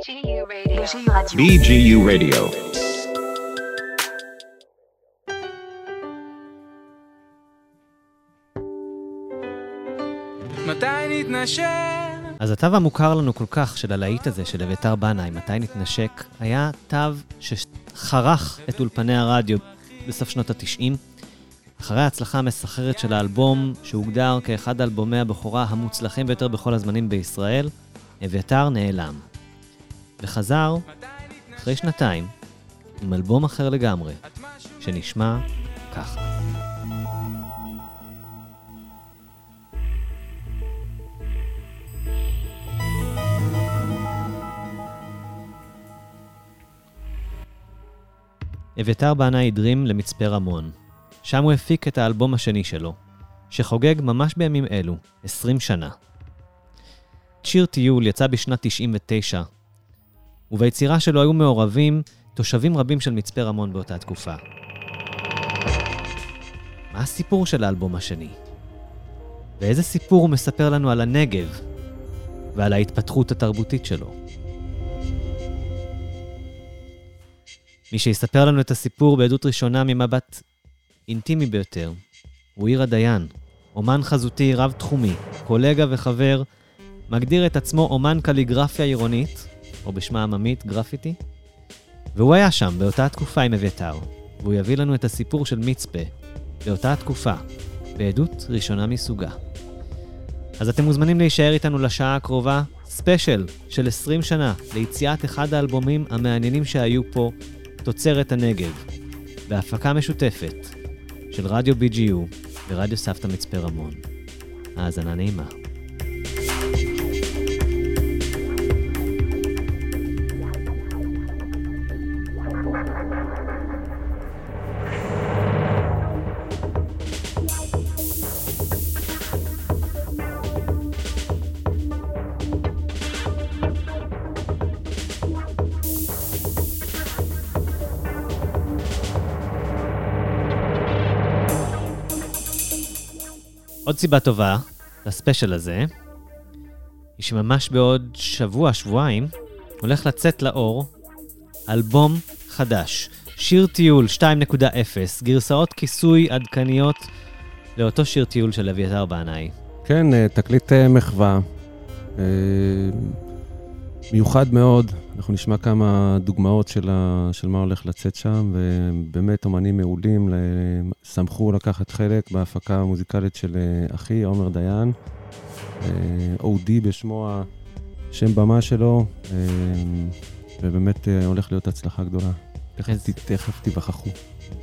BGU Radio. BGU Radio. מתי נתנשק? אז התו המוכר לנו כל כך של הלהיט הזה, של אביתר בנאי, מתי נתנשק, היה תו שחרך את אולפני הרדיו בסוף שנות ה-90. אחרי ההצלחה המסחררת של האלבום, שהוגדר כאחד אלבומי הבכורה המוצלחים ביותר בכל הזמנים בישראל, אביתר נעלם. וחזר, אחרי שנתיים, עם אלבום אחר לגמרי, שנשמע ככה. אביתר בנה הדרים למצפה רמון. שם הוא הפיק את האלבום השני שלו, שחוגג ממש בימים אלו, 20 שנה. שיר טיול יצא בשנת 99, וביצירה שלו היו מעורבים תושבים רבים של מצפה רמון באותה תקופה. מה הסיפור של האלבום השני? ואיזה סיפור הוא מספר לנו על הנגב ועל ההתפתחות התרבותית שלו? מי שיספר לנו את הסיפור בעדות ראשונה ממבט אינטימי ביותר, הוא עירה דיין, אומן חזותי רב-תחומי, קולגה וחבר, מגדיר את עצמו אומן קליגרפיה עירונית, או בשמה עממית, גרפיטי, והוא היה שם באותה תקופה עם אביתר, והוא יביא לנו את הסיפור של מצפה, באותה התקופה, בעדות ראשונה מסוגה. אז אתם מוזמנים להישאר איתנו לשעה הקרובה, ספיישל של 20 שנה ליציאת אחד האלבומים המעניינים שהיו פה, תוצרת הנגב, בהפקה משותפת של רדיו BGU ורדיו סבתא מצפה רמון. האזנה נעימה. סיבה טובה לספיישל הזה, היא שממש בעוד שבוע, שבועיים, הולך לצאת לאור אלבום חדש. שיר טיול 2.0, גרסאות כיסוי עדכניות לאותו שיר טיול של אביתר בנאי. כן, אה, תקליט אה, מחווה. אה, מיוחד מאוד. אנחנו נשמע כמה דוגמאות של, ה, של מה הולך לצאת שם, ובאמת אומנים מעולים שמחו לקחת חלק בהפקה המוזיקלית של אחי, עומר דיין. אודי בשמו השם במה שלו, ובאמת הולך להיות הצלחה גדולה. תכף, תכף תיווכחו.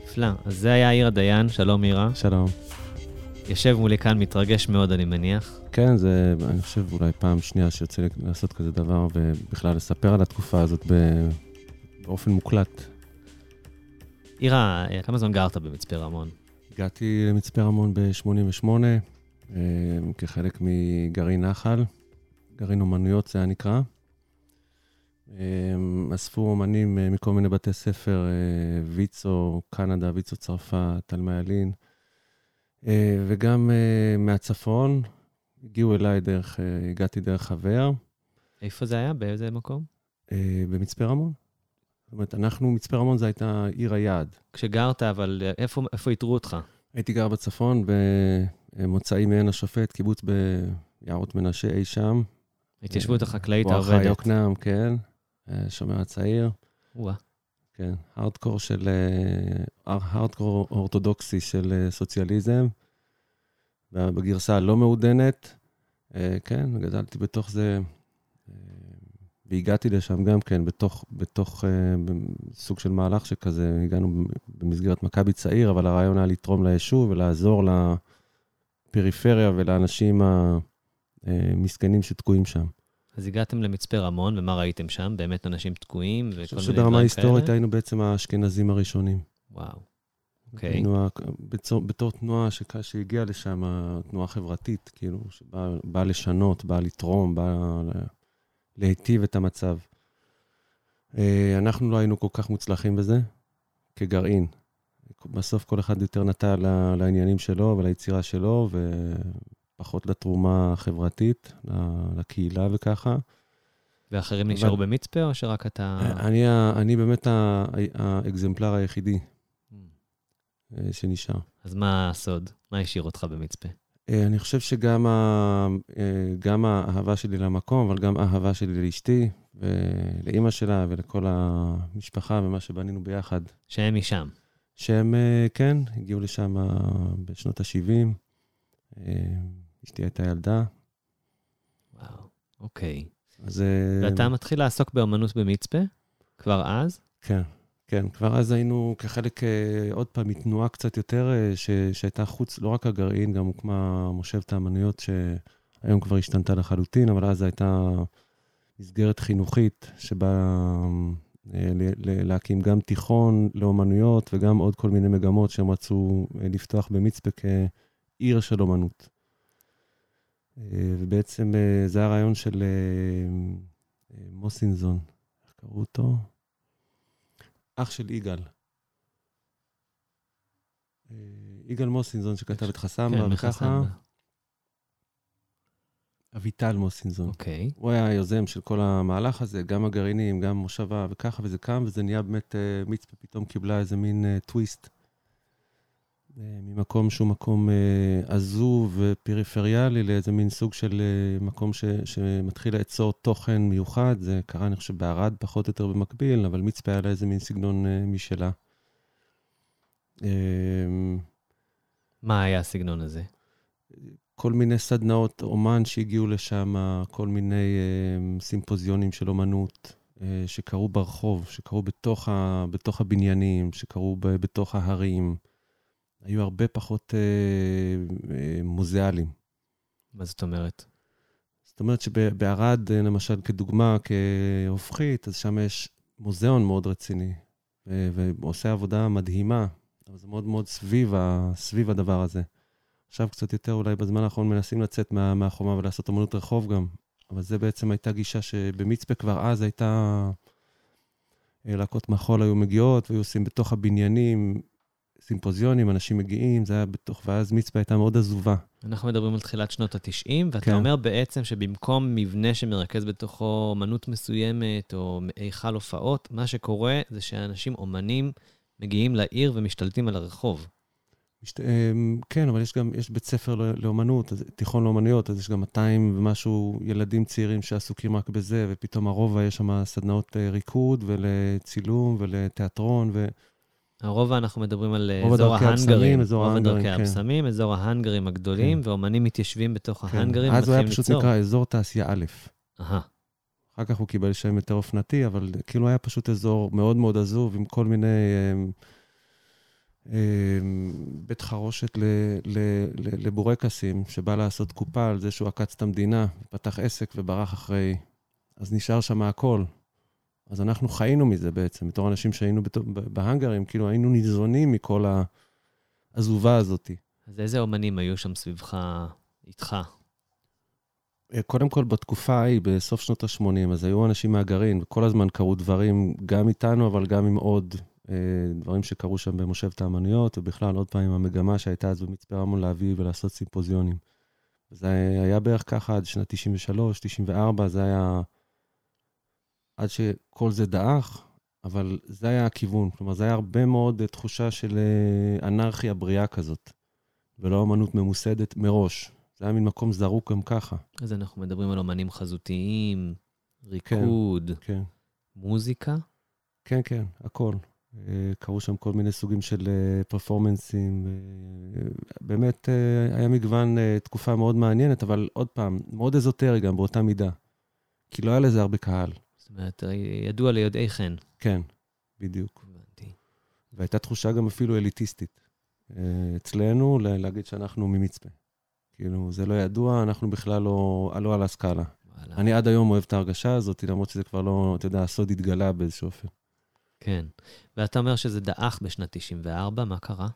נפלא. אז זה היה עירה דיין, שלום עירה. שלום. יושב מולי כאן, מתרגש מאוד, אני מניח. כן, זה, אני חושב, אולי פעם שנייה שיוצא לי לעשות כזה דבר, ובכלל לספר על התקופה הזאת באופן מוקלט. עירה, כמה זמן גרת במצפה רמון? הגעתי למצפה רמון ב-88, אה, כחלק מגרעין נחל, גרעין אומנויות זה היה נקרא. אה, אספו אומנים אה, מכל מיני בתי ספר, ויצו, קנדה, ויצו צרפת, תלמי ילין. אה, וגם אה, מהצפון, הגיעו אליי דרך, אה, הגעתי דרך חבר. איפה זה היה? באיזה מקום? במצפה רמון. זאת אומרת, אנחנו, מצפה רמון זו הייתה עיר היעד. כשגרת, אבל איפה, איפה איתרו אותך? הייתי גר בצפון, במוצאי מעין השופט, קיבוץ ביערות מנשה אי שם. התיישבות החקלאית העובדת. בואכה יוקנעם, כן. שומר הצעיר. וואה. כן, הארדקור של... הארדקור אורתודוקסי של אה, סוציאליזם, בגרסה הלא מעודנת. אה, כן, גדלתי בתוך זה, אה, והגעתי לשם גם כן, בתוך, בתוך סוג של מהלך שכזה, הגענו במסגרת מכבי צעיר, אבל הרעיון היה לתרום ליישוב ולעזור לפריפריה ולאנשים המסכנים שתקועים שם. אז הגעתם למצפה רמון, ומה ראיתם שם? באמת אנשים תקועים וכל מיני דברים כאלה? שברמה ההיסטורית היינו בעצם האשכנזים הראשונים. וואו, אוקיי. היינו בתור, בתור תנועה שהגיעה לשם, תנועה חברתית, כאילו, שבאה לשנות, באה לתרום, באה להיטיב את המצב. אה, אנחנו לא היינו כל כך מוצלחים בזה, כגרעין. בסוף כל אחד יותר נטע לעניינים שלו וליצירה שלו, ו... פחות לתרומה החברתית, לקהילה וככה. ואחרים אבל- נשארו במצפה, או שרק אתה... אני, אני באמת האקזמפלר היחידי אה, שנשאר. אז מה הסוד? מה השאיר אותך במצפה? אה, אני חושב שגם ה, אה, גם האהבה שלי למקום, אבל גם האהבה שלי לאשתי ולאימא שלה ולכל המשפחה ומה שבנינו ביחד. שהם משם. שהם, כן, הגיעו לשם בשנות ה-70. אשתי הייתה ילדה, וואו, אוקיי. אז... אה, ואתה מתחיל לעסוק באמנות במצפה? כבר אז? כן, כן. כבר אז היינו כחלק, אה, עוד פעם, מתנועה קצת יותר, אה, ש, שהייתה חוץ, לא רק הגרעין, גם הוקמה מושבת האמנויות, שהיום כבר השתנתה לחלוטין, אבל אז הייתה מסגרת חינוכית שבה להקים גם תיכון לאומנויות וגם עוד כל מיני מגמות שהם רצו לפתוח במצפה כעיר של אומנות. אה, ובעצם אה, זה הרעיון של אה, מוסינזון, איך קראו אותו? אח של יגאל. יגאל מוסינזון שכתב את חסמבה, כן, וככה. אביטל מוסינזון. אוקיי. הוא היה היוזם של כל המהלך הזה, גם הגרעינים, גם מושבה וככה, וזה קם, וזה נהיה באמת, מצפה פתאום קיבלה איזה מין טוויסט. אה, ממקום שהוא מקום אה, עזוב ופריפריאלי לאיזה מין סוג של אה, מקום ש, שמתחיל לאצור תוכן מיוחד. זה קרה, אני חושב, בערד פחות או יותר במקביל, אבל מצפה היה לה איזה מין סגנון משלה. אה, מה היה הסגנון הזה? כל מיני סדנאות אומן שהגיעו לשם, כל מיני סימפוזיונים של אומנות שקרו ברחוב, שקרו בתוך, ה, בתוך הבניינים, שקרו ב, בתוך ההרים. היו הרבה פחות אה, אה, מוזיאליים. מה זאת אומרת? זאת אומרת שבערד, אה, למשל, כדוגמה, כהופכית, אז שם יש מוזיאון מאוד רציני, ועושה עבודה מדהימה, אבל זה מאוד מאוד סביב, ה- סביב הדבר הזה. עכשיו קצת יותר, אולי בזמן האחרון מנסים לצאת מה, מהחומה ולעשות אמנות רחוב גם, אבל זה בעצם הייתה גישה שבמצפה כבר אז הייתה... אה, להקות מחול היו מגיעות, והיו עושים בתוך הבניינים סימפוזיונים, אנשים מגיעים, זה היה בתוך, ואז מצפה הייתה מאוד עזובה. אנחנו מדברים על תחילת שנות ה-90, ואתה כן. אומר בעצם שבמקום מבנה שמרכז בתוכו אמנות מסוימת, או היכל הופעות, מה שקורה זה שאנשים, אומנים, מגיעים לעיר ומשתלטים על הרחוב. משת... אמ, כן, אבל יש גם, יש בית ספר לא- לאומנות, תיכון לאומנויות, אז יש גם 200 ומשהו ילדים צעירים שעסוקים רק בזה, ופתאום הרובע יש שם סדנאות אה, ריקוד ולצילום ולתיאטרון, ו... הרובע אנחנו מדברים על אה, אזור ההנגרים, אזור דרכי כן. הבשמים, אזור ההנגרים הגדולים, ואומנים מתיישבים בתוך כן. ההנגרים אז הוא היה פשוט. נקרא אזור תעשייה א'. אהה, אחר כך הוא קיבל שם יותר אופנתי, אבל כאילו היה פשוט אזור מאוד מאוד עזוב, עם כל מיני... אמ, אמ, בית חרושת לבורקסים, שבא לעשות קופה על זה שהוא עקץ את המדינה, פתח עסק וברח אחרי... אז נשאר שם הכל. אז אנחנו חיינו מזה בעצם, בתור אנשים שהיינו בהאנגרים, כאילו היינו ניזונים מכל העזובה הזאת. אז איזה אומנים היו שם סביבך, איתך? אה, קודם כל, בתקופה ההיא, בסוף שנות ה-80, אז היו אנשים מהגרעין, וכל הזמן קרו דברים, גם איתנו, אבל גם עם עוד אה, דברים שקרו שם במושבת האמנויות, ובכלל, עוד פעם, עם המגמה שהייתה אז במצפה רמון להביא ולעשות סימפוזיונים. זה היה בערך ככה עד שנת 93, 94, זה היה... עד שכל זה דעך, אבל זה היה הכיוון. כלומר, זה היה הרבה מאוד אה, תחושה של אה, אנרכיה בריאה כזאת, ולא אמנות ממוסדת מראש. זה היה מין מקום זרוק גם ככה. אז אנחנו מדברים על אומנים חזותיים, ריקוד, כן. מוזיקה. כן, כן, הכל. אה, קרו שם כל מיני סוגים של פרפורמנסים. באמת היה מגוון, תקופה מאוד מעניינת, אבל עוד פעם, מאוד אזוטרי גם באותה מידה. כי לא היה לזה הרבה קהל. זאת אומרת, ידוע ליודעי חן. כן, בדיוק. הבנתי. והייתה תחושה גם אפילו אליטיסטית. אה, אצלנו, להגיד שאנחנו ממצפה. כאילו, זה לא ידוע, אנחנו בכלל לא, לא על הסקאלה. וואלה. אני עד היום אוהב את ההרגשה הזאת, למרות שזה כבר לא, אתה יודע, הסוד התגלה באיזשהו אופן. כן. ואתה אומר שזה דעך בשנת 94, מה קרה?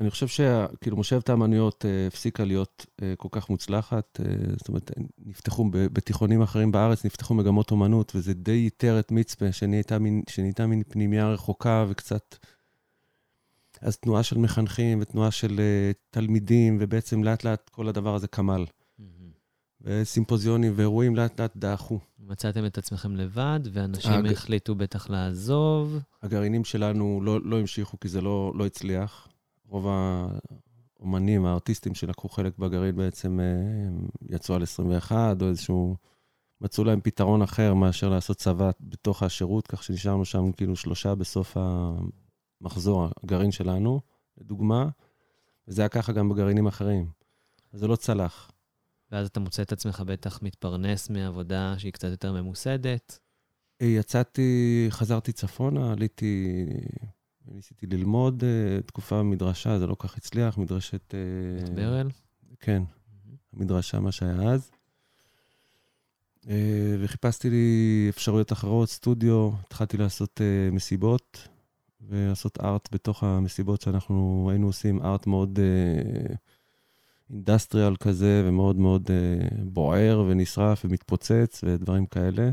אני חושב שכאילו מושבת האמנויות אה, הפסיקה להיות אה, כל כך מוצלחת. אה, זאת אומרת, נפתחו בתיכונים אחרים בארץ, נפתחו מגמות אומנות, וזה די ייתר את מצפה, שנהייתה מין, שנהייתה מין פנימייה רחוקה וקצת... אז תנועה של מחנכים ותנועה של תלמידים, ובעצם לאט לאט כל הדבר הזה כמל. וסימפוזיונים ואירועים לאט לאט דעכו. מצאתם את עצמכם לבד, ואנשים הג- החליטו בטח לעזוב. הגרעינים שלנו לא, לא המשיכו כי זה לא, לא הצליח. רוב האומנים, הארטיסטים שלקחו חלק בגרעין בעצם אה, יצאו על 21, או איזשהו... מצאו להם פתרון אחר מאשר לעשות צבא בתוך השירות, כך שנשארנו שם כאילו שלושה בסוף המחזור, הגרעין שלנו, לדוגמה, וזה היה ככה גם בגרעינים אחרים. אז זה לא צלח. ואז אתה מוצא את עצמך בטח מתפרנס מעבודה שהיא קצת יותר ממוסדת. יצאתי, חזרתי צפונה, עליתי, ניסיתי ללמוד אה, תקופה במדרשה, זה לא כל כך הצליח, מדרשת... אה, את ברל. כן, המדרשה, מה שהיה אז. אה, וחיפשתי לי אפשרויות אחרות, סטודיו, התחלתי לעשות אה, מסיבות, ולעשות ארט בתוך המסיבות שאנחנו היינו עושים, ארט מאוד אינדסטריאל כזה, ומאוד מאוד אה, בוער ונשרף ומתפוצץ ודברים כאלה.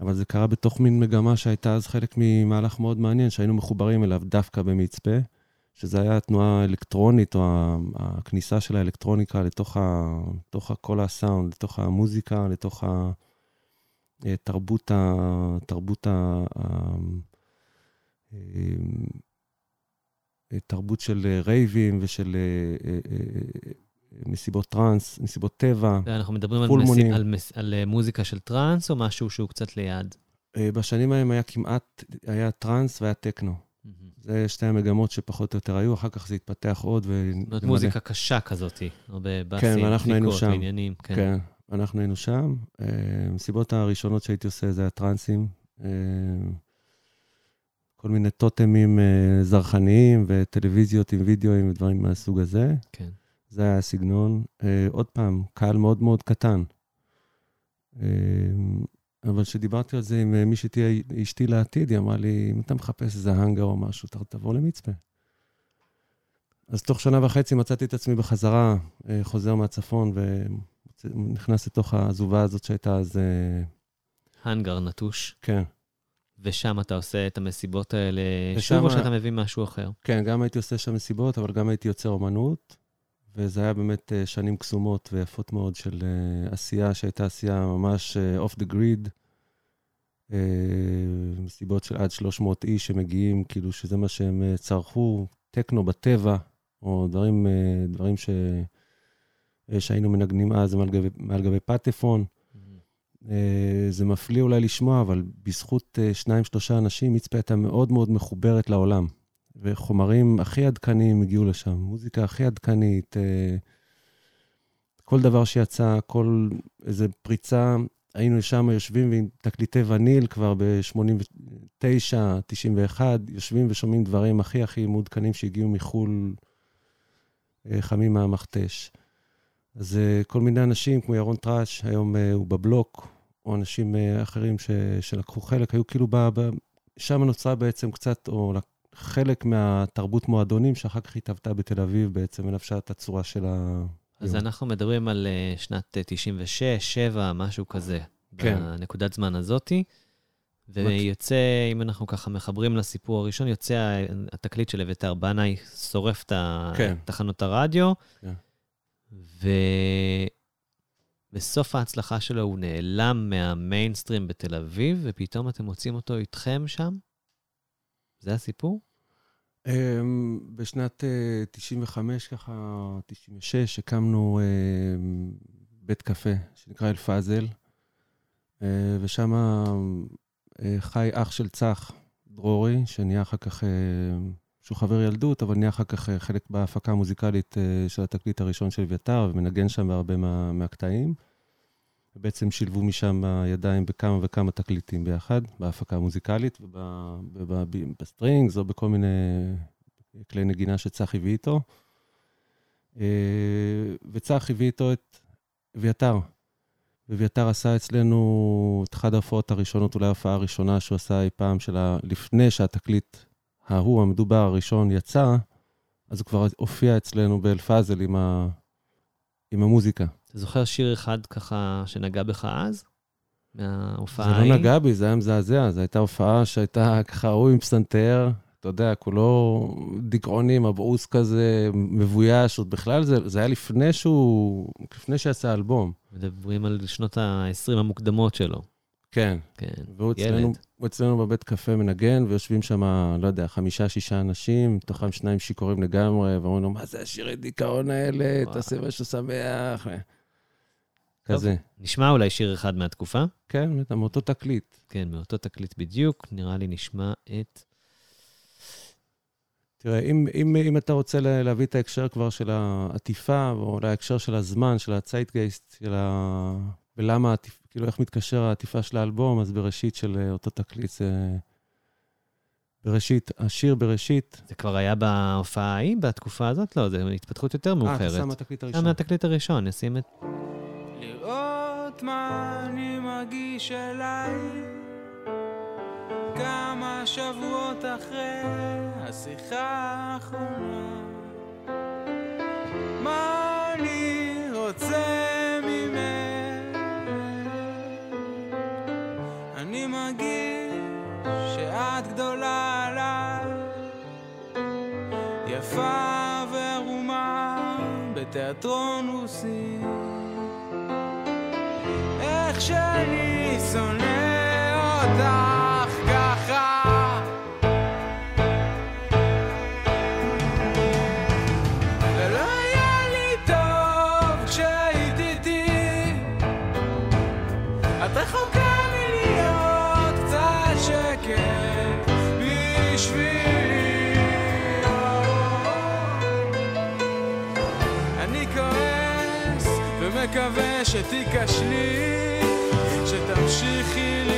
אבל זה קרה בתוך מין מגמה שהייתה אז חלק ממהלך מאוד מעניין, שהיינו מחוברים אליו דווקא במצפה, שזה היה התנועה האלקטרונית, או הכניסה של האלקטרוניקה לתוך, ה, לתוך כל הסאונד, לתוך המוזיקה, לתוך ה, תרבות ה, ה, אה, תרבות של אה, רייבים ושל אה, אה, אה, מסיבות טראנס, מסיבות טבע. אנחנו מדברים על. מסי, על, מס, על אה, מוזיקה של טראנס, או משהו שהוא קצת ליד? אה, בשנים ההם היה כמעט, היה טראנס והיה טכנו. זה שתי המגמות שפחות או יותר היו, אחר כך זה התפתח עוד. ו... זאת אומרת, מוזיקה קשה כזאת, הרבה באסים, כן, דפיקות שם. ועניינים. כן. כן, אנחנו היינו שם. אה, המסיבות הראשונות שהייתי עושה זה. אה, כל מיני טוטמים זרחניים וטלוויזיות עם וידאוים ודברים מהסוג הזה. כן. זה היה הסגנון. אה, עוד פעם, קהל מאוד מאוד קטן. אה, אבל כשדיברתי על זה עם אה, מי שתהיה אשתי לעתיד, היא אמרה לי, אם אתה מחפש איזה האנגר או משהו, תבוא למצפה. אז תוך שנה וחצי מצאתי את עצמי בחזרה, אה, חוזר מהצפון, ונכנס לתוך העזובה הזאת שהייתה אז... אה, האנגר נטוש, כן. ושם אתה עושה את המסיבות האלה ושם שוב, או שאתה מביא משהו אחר? כן, גם הייתי עושה שם מסיבות, אבל גם הייתי יוצר אומנות, וזה היה באמת אה, שנים קסומות ויפות מאוד של אה, עשייה שהייתה עשייה ממש the grid. אה, מסיבות של עד 300 איש שמגיעים, כאילו שזה מה שהם אה, צרכו, טכנו בטבע, או דברים, דברים ש... שהיינו מנגנים אז מעל גבי, מעל גבי פטפון. אה, זה מפליא אולי לשמוע, אבל בזכות שניים, שלושה אנשים, מצפה הייתה מאוד מאוד מחוברת לעולם. וחומרים הכי עדכניים הגיעו לשם, מוזיקה הכי עדכנית, אה, כל דבר שיצא, כל איזה פריצה, היינו שם יושבים עם תקליטי וניל כבר ב-89, 91, יושבים ושומעים דברים הכי הכי מעודכנים שהגיעו מחו"ל, אה, חמים מהמכתש. אז אה, כל מיני אנשים, כמו ירון טראש, היום הוא בבלוק, או אנשים אחרים ש, שלקחו חלק, היו כאילו, ב, ב, שם נוצרה בעצם קצת, או חלק מהתרבות מועדונים, שאחר כך התהוותה בתל אביב בעצם, ולבשה את הצורה של ה... אז היום. אנחנו מדברים על אה, שנת אה, 96, 7, משהו כזה. כן. בנקודת זמן הזאתי. ויוצא, אם אנחנו ככה מחברים לסיפור הראשון, יוצא התקליט של אביתר בנאי, שורף את כן. תחנות הרדיו, כן. ובסוף ההצלחה שלו הוא נעלם מהמיינסטרים בתל אביב, ופתאום אתם מוצאים אותו איתכם שם? זה הסיפור? אמ, בשנת אה, 95, ככה, 96, הקמנו אמ, בית קפה שנקרא אל-פאזל, אה, ושם חי אח של צח, דרורי, שנהיה אחר כך, אה, שהוא חבר ילדות, אבל נהיה אחר כך אה, חלק בהפקה המוזיקלית אה, של התקליט הראשון של אביתר, ומנגן שם בהרבה מה, מהקטעים. בעצם שילבו משם הידיים בכמה וכמה תקליטים ביחד, בהפקה המוזיקלית וב strings או בכל מיני כלי נגינה שצח הביא איתו. אה, וצח הביא איתו את אביתר. ואביתר עשה אצלנו את אחת ההופעות הראשונות, אולי ההופעה הראשונה שהוא עשה אי פעם, שלה, לפני שהתקליט ההוא, המדובר הראשון, יצא, אז הוא כבר הופיע אצלנו באלפאזל עם, ה... עם המוזיקה. אתה זוכר שיר אחד ככה שנגע בך אז? מההופעה זה ההיא? לא נגע בי, זה היה מזעזע. זו הייתה הופעה שהייתה ככה, הוא עם פסנתר, אתה יודע, כולו דיכאוני, מבעוס כזה, מבויש, עוד בכלל זה, זה היה לפני שהוא, לפני שיצא האלבום. מדברים על שנות ה-20 המוקדמות שלו. כן. כן, והוא אצלנו, ילד. הוא אצלנו בבית קפה מנגן, ויושבים שם, לא יודע, חמישה, שישה אנשים, מתוכם שניים שיכורים לגמרי, ואומרים לו, מה זה השירי דיכאון האלה? תעשה משהו שמח. כזה. נשמע אולי שיר אחד מהתקופה. כן, בטח, מאותו תקליט. כן, מאותו תקליט בדיוק. נראה לי נשמע את... תראה, אם, אם, אם אתה רוצה לה- להביא את ההקשר כבר של העטיפה, או אולי ההקשר של הזמן, של הצייטגייסט, של ה... ולמה, כאילו, איך מתקשר העטיפה של האלבום, אז בראשית של אה, אותו תקליט זה... בראשית, השיר בראשית. זה כבר היה בהופעה ההיא, בתקופה הזאת? לא, זה התפתחות יותר אה, אתה מאוחרת. שם מהתקליט אה, הראשון. מהתקליט הראשון, נשים את... לראות מה אני מרגיש אליי. כמה שבועות אחרי השיחה האחרונה. מה אני רוצה ממך? אני מרגיש שאת גדולה עליי. יפה וערומה בתיאטרון רוסי איך שאני שונא אותך ככה. ולא היה לי טוב כשהיית איתי. את רחוקה מלהיות קצת שקט בשבילי. אני כועס ומקווה שתיכשלי, שתמשיכי לראות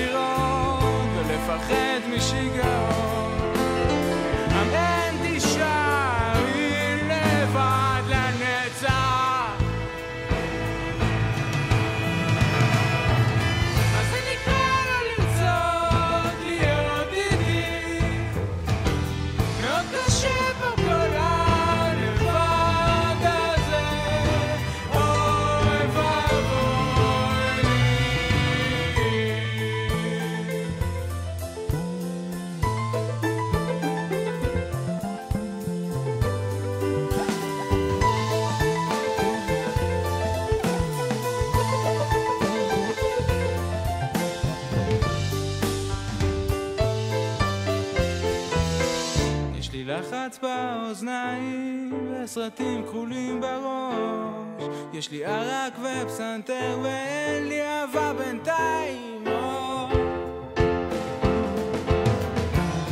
באוזניים וסרטים כחולים בראש יש לי ערק ופסנתר ואין לי אהבה בינתיים או.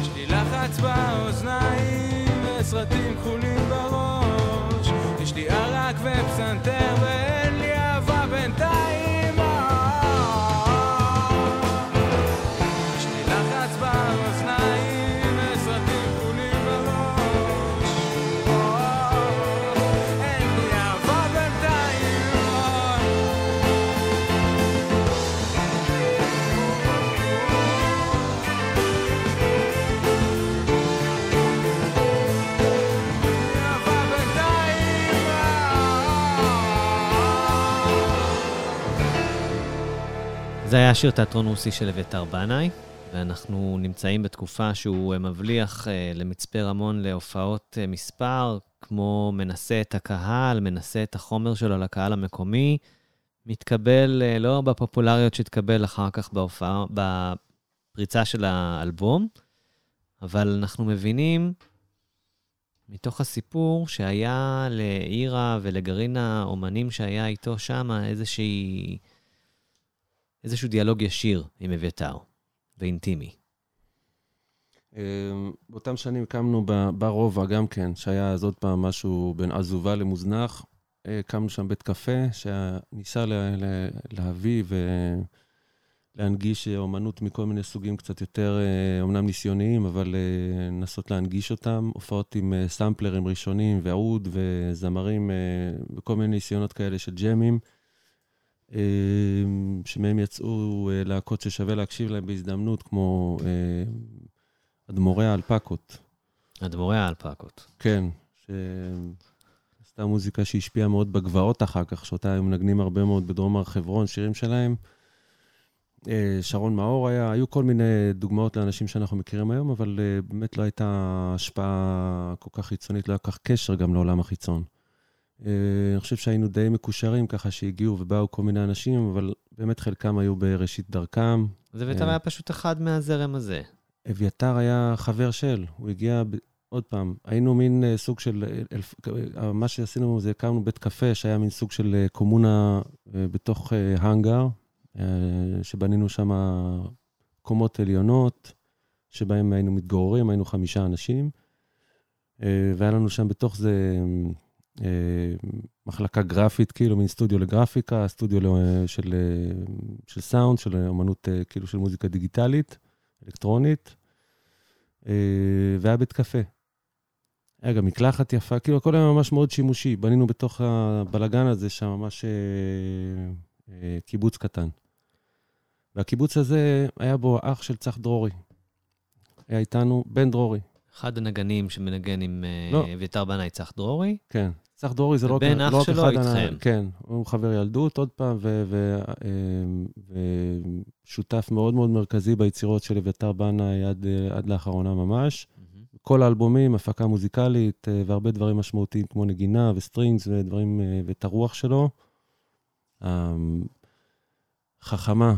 יש לי לחץ באוזניים וסרטים כחולים זה היה שיר תיאטרון רוסי של אביתר בנאי, ואנחנו נמצאים בתקופה שהוא אה, מבליח אה, למצפה רמון להופעות אה, מספר, כמו מנסה את הקהל, מנסה את החומר שלו לקהל המקומי, מתקבל לא בפופולריות שהתקבל אחר כך בהופעה, בפריצה של האלבום, אבל אנחנו מבינים מתוך הסיפור שהיה לאירה ולגרעין האומנים שהיה איתו שם איזושהי... איזשהו דיאלוג ישיר עם אביתר, ואינטימי. אה, באותם שנים הקמנו ב- ברובע גם כן, שהיה אז עוד פעם משהו בין עזובה למוזנח. אה, הקמנו שם בית קפה, שניסה ל- ל- להביא ולהנגיש אומנות מכל מיני סוגים קצת יותר, אה, אומנם ניסיוניים, אבל אה, לנסות להנגיש אותם. הופעות עם אה, סמפלרים ראשונים ועוד וזמרים, אה, וכל מיני ניסיונות כאלה של ג'מים. אה, שמהם יצאו אה, להקות ששווה להקשיב להם בהזדמנות, כמו אה, אדמו"רי האלפקות. אדמו"רי האלפקות. כן, שעשתה מוזיקה שהשפיעה מאוד בגבעות אחר כך, שאותה היו מנגנים הרבה מאוד בדרום הר חברון, שירים שלהם. שרון מאור היה, היו כל מיני דוגמאות לאנשים שאנחנו מכירים היום, אבל באמת לא הייתה השפעה כל כך חיצונית, לא היה כל כך קשר גם לעולם החיצון. אה, אני חושב שהיינו די מקושרים ככה שהגיעו ובאו כל מיני אנשים, אבל באמת חלקם היו בראשית דרכם. אז אביתר אה. היה פשוט אחד מהזרם הזה. אביתר היה חבר של, הוא הגיע, ב... עוד פעם, היינו מין אה, סוג של, מה שעשינו זה הקמנו בית קפה שהיה מין סוג של קומונה בתוך האנגר, שבנינו שם קומות עליונות, שבהם היינו מתגוררים, היינו חמישה אנשים, והיה לנו שם בתוך זה מחלקה גרפית, כאילו מין סטודיו לגרפיקה, סטודיו ל- של, אה, של סאונד, של אמנות, אה, כאילו של מוזיקה דיגיטלית. אלקטרונית, אה, והיה בית קפה. היה גם מקלחת יפה, כאילו הכל היה ממש מאוד שימושי. בנינו בתוך הבלגן הזה שם ממש אה, אה, קיבוץ קטן. והקיבוץ הזה, היה בו אח של צח דרורי. היה איתנו בן דרורי, אחד הנגנים שמנגן עם אה, לא. אביתר בנאי, צח דרורי. כן. צח דרורי זה לא רק אח לא רק שלו אחד... ה- איתכם. כן, הוא חבר ילדות עוד פעם, אה, ושותף מאוד מאוד מרכזי ביצירות של אביתר בנאי עד, אה, עד לאחרונה ממש. כל האלבומים, הפקה מוזיקלית אה, והרבה דברים משמעותיים כמו נגינה ו strings ודברים, ואת הרוח שלו. חכמה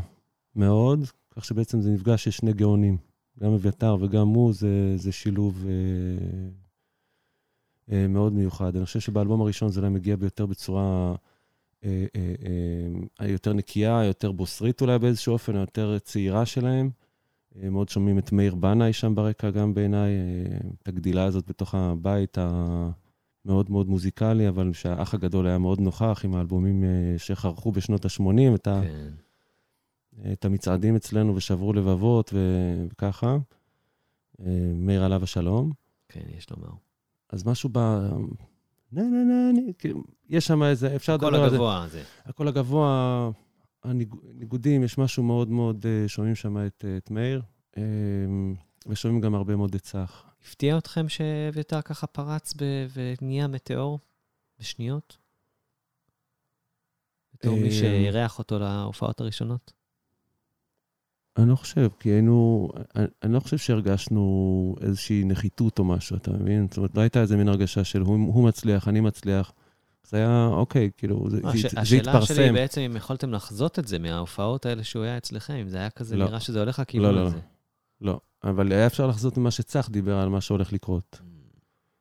מאוד, כך שבעצם זה מפגש של שני גאונים. גם אביתר וגם הוא, זה, זה שילוב מאוד מיוחד. אני חושב שבאלבום הראשון זה אולי מגיע ביותר בצורה אה, אה, אה, יותר נקייה, יותר בוסרית אולי באיזשהו אופן, יותר צעירה שלהם. אה, מאוד שומעים את מאיר בנאי שם ברקע, גם בעיניי, אה, את הגדילה הזאת בתוך הבית המאוד מאוד מוזיקלי, אבל שהאח הגדול היה מאוד נוכח עם האלבומים אה, שחרכו בשנות ה-80, את, ה, כן. את המצעדים אצלנו ושברו לבבות וככה. אה, מאיר עליו השלום. כן, יש לומר. אז משהו ב... נה נה נה, נה, כאילו, יש שם איזה, אפשר לדבר על זה. הגבוה הזה. הקול הגבוה, הניגודים, יש משהו מאוד מאוד, אה, שומעים שם את, אה, את מאיר, אה, ושומעים גם הרבה מאוד את צח. הפתיע אתכם שאביתר ככה פרץ ב- ונהיה מטאור בשניות? בתור מי אה, שאירח אותו להופעות הראשונות? אני לא חושב, כי היינו, אני, אני לא חושב שהרגשנו איזושהי נחיתות או משהו, אתה מבין? זאת אומרת, לא הייתה איזה מין הרגשה של הוא, הוא מצליח, אני מצליח. זה היה, אוקיי, כאילו, זה, הש- זה, זה השאלה התפרסם. שלי היא בעצם אם יכולתם לחזות את זה מההופעות האלה שהוא היה אצלכם, אם זה היה כזה לא. נראה שזה הולך לכיוון לא, לא, הזה. לא, אבל היה אפשר לחזות ממה שצח דיבר על מה שהולך לקרות.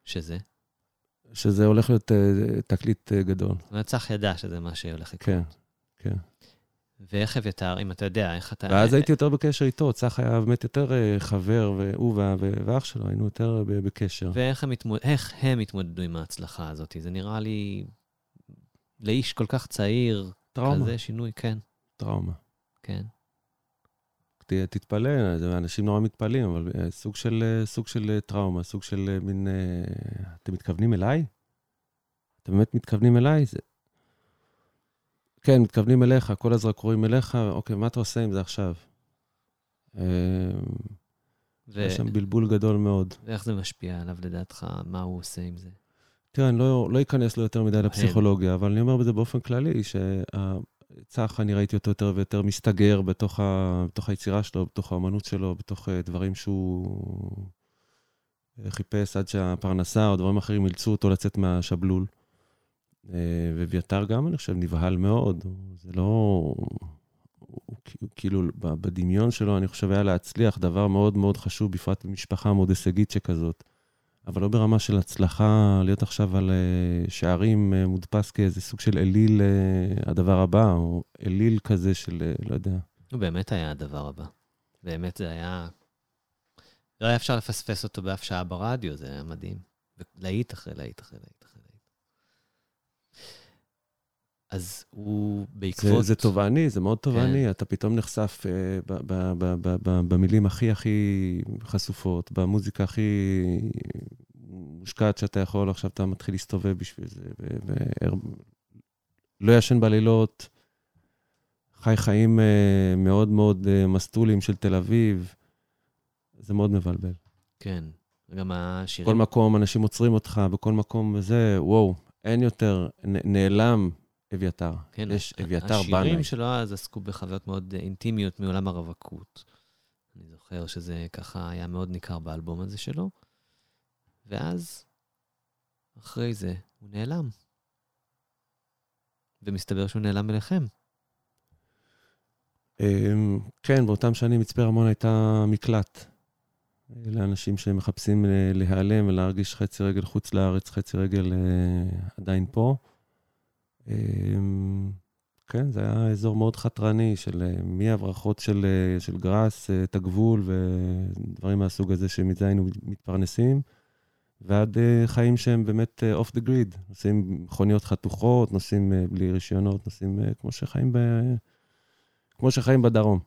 שזה? שזה הולך להיות אה, תקליט אה, גדול. זאת אומרת, צח ידע שזה מה שהולך לקרות. כן, כן. ואיך אביתר, אם אתה יודע, איך אתה... ואז הייתי יותר בקשר איתו, צח היה באמת יותר אה, חבר, והוא ואח שלו, היינו יותר בקשר. ואיך הם, התמוד... הם התמודדו עם ההצלחה הזאת? זה נראה לי לאיש כל כך צעיר, טראומה, כזה שינוי, כן, טראומה. כן. ת- תתפלא, אנשים נורא מתפלאים, אבל אה, סוג של, אה, סוג של טראומה, סוג של מין... אתם מתכוונים אליי? אתם באמת מתכוונים אליי? זה... כן, מתכוונים אליך, כל הזרקורים אליך, אוקיי, מה אתה עושה עם זה עכשיו? ו... יש שם בלבול גדול מאוד. ואיך זה משפיע עליו לדעתך? מה הוא עושה עם זה? תראה, אני לא, לא אכנס לו יותר מדי לפסיכולוגיה, אבל אני אומר בזה באופן כללי, שצח, אני ראיתי אותו יותר ויותר מסתגר בתוך, ה, בתוך היצירה שלו, בתוך האמנות שלו, בתוך אה, דברים שהוא אה, חיפש עד שהפרנסה או דברים אחרים אילצו אותו לצאת מהשבלול. אה, ואביתר גם, אני חושב, נבהל מאוד. זה לא... הוא כאילו, בדמיון שלו, אני חושב, היה להצליח דבר מאוד מאוד חשוב, בפרט במשפחה מאוד הישגית שכזאת. אבל לא ברמה של הצלחה, להיות עכשיו על אה, שערים אה, מודפס כאיזה סוג של אליל הדבר הבא, או אליל כזה של, לא יודע. הוא באמת היה הדבר הבא. באמת זה היה... לא היה אפשר לפספס אותו באף שעה ברדיו, זה היה מדהים. להיט אחרי להיט אחרי להיט אחרי להיט. אז הוא זה, בעקבות... זה תובעני, זה מאוד תובעני, אתה פתאום נחשף אה, ב, ב, ב, ב, ב, במילים הכי הכי חשופות, במוזיקה הכי מושקעת שאתה יכול, עכשיו אתה מתחיל להסתובב בשביל זה, ולא ישן בלילות, חי חיים אה, מאוד מאוד אה, מסטולים של תל אביב, זה מאוד מבלבל. כן. בכל השירים... מקום אנשים עוצרים אותך, בכל מקום וזה, וואו, אין יותר, נ- נעלם, אביתר. כן, יש אביתר בנאי. השירים שלו אז עסקו בחוויות מאוד אה, אינטימיות מעולם הרווקות. אני זוכר שזה ככה היה מאוד ניכר באלבום הזה שלו. ואז, אחרי זה, הוא נעלם. ומסתבר שהוא נעלם אליכם. אמ, כן, באותם שנים מצפה רמון הייתה מקלט אה, לאנשים שמחפשים אה, להיעלם ולהרגיש חצי רגל חוץ לארץ, חצי רגל עדיין פה. אמ, כן, זה היה אזור מאוד חתרני של אה, מהברחות של, אה, של גראס, אה, את הגבול ודברים מהסוג הזה שמזה היינו מתפרנסים, ועד חיים שהם באמת אוף דה גריד. נוסעים מכוניות חתוכות, נוסעים בלי רישיונות, נוסעים כמו שחיים ב... כמו שחיים בדרום.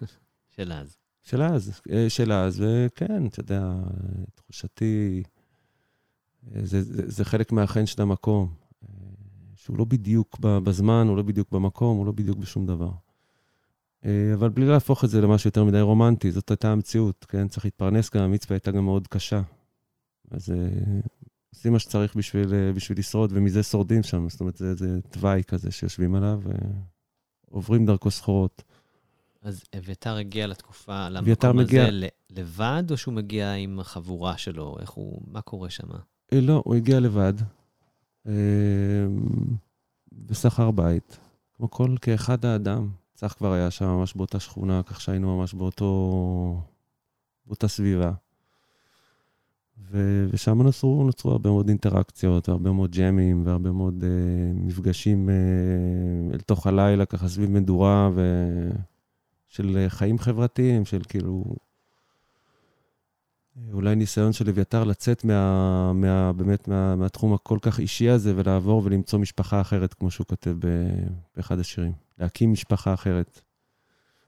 של אז. של אז, של אז, וכן, אתה יודע, תחושתי, זה, זה, זה חלק מהחן של המקום, שהוא לא בדיוק בזמן, הוא לא בדיוק במקום, הוא לא בדיוק בשום דבר. אה, אבל בלי להפוך את זה למשהו יותר מדי רומנטי, זאת הייתה המציאות, כן? צריך להתפרנס גם, המצווה הייתה גם מאוד קשה. אז אה, עושים מה שצריך בשביל, אה, בשביל לשרוד, ומזה שורדים שם, זאת אומרת, זה, זה תוואי כזה שיושבים עליו, ועוברים דרכו סחורות. אז אביתר הגיע לתקופה, למקום מגיע- הזה ל- לבד, או שהוא מגיע עם החבורה שלו? איך הוא, מה קורה שם? לא, הוא הגיע לבד, אה, ושכר בית, כמו כל, כאחד האדם. צח כבר היה שם ממש באותה שכונה, כך שהיינו ממש באותו, באותה סביבה. ו, ושם נוצרו, נוצרו הרבה מאוד אינטראקציות, והרבה מאוד ג'מים, והרבה מאוד אה, מפגשים אה, אל תוך הלילה, ככה סביב מדורה, ו... של חיים חברתיים, של כאילו... אולי ניסיון של אביתר לצאת מה, מה, באמת מה, מהתחום הכל כך אישי הזה ולעבור ולמצוא משפחה אחרת, כמו שהוא כותב באחד השירים. להקים משפחה אחרת.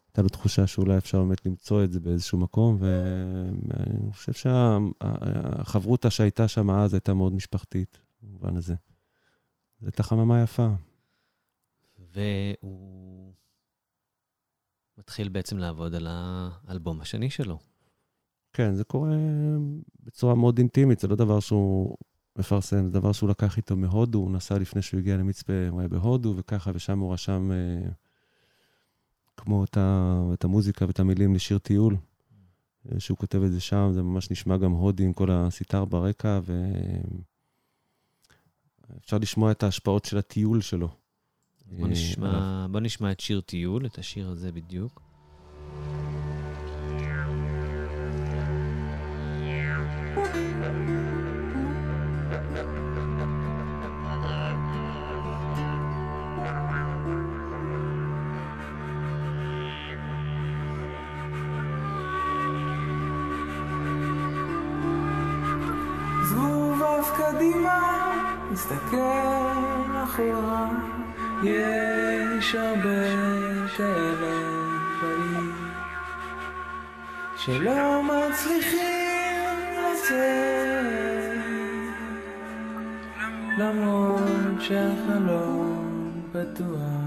הייתה לו תחושה שאולי אפשר באמת למצוא את זה באיזשהו מקום, ואני חושב שהחברותא שהייתה שם אז הייתה מאוד משפחתית, במובן הזה. זו הייתה חממה יפה. והוא מתחיל בעצם לעבוד על האלבום השני שלו. כן, זה קורה בצורה מאוד אינטימית, זה לא דבר שהוא מפרסם, זה דבר שהוא לקח איתו מהודו, הוא נסע לפני שהוא הגיע למצפה, הוא היה בהודו וככה, ושם הוא רשם אה, כמו את, ה, את המוזיקה ואת המילים לשיר טיול, אה, שהוא כותב את זה שם, זה ממש נשמע גם הודי עם כל הסיטר ברקע, ואפשר לשמוע את ההשפעות של הטיול שלו. בוא אה. נשמע, בוא נשמע את שיר טיול, את השיר הזה בדיוק. שלא מצליחים לצאת, למרות שהחלום פתוח.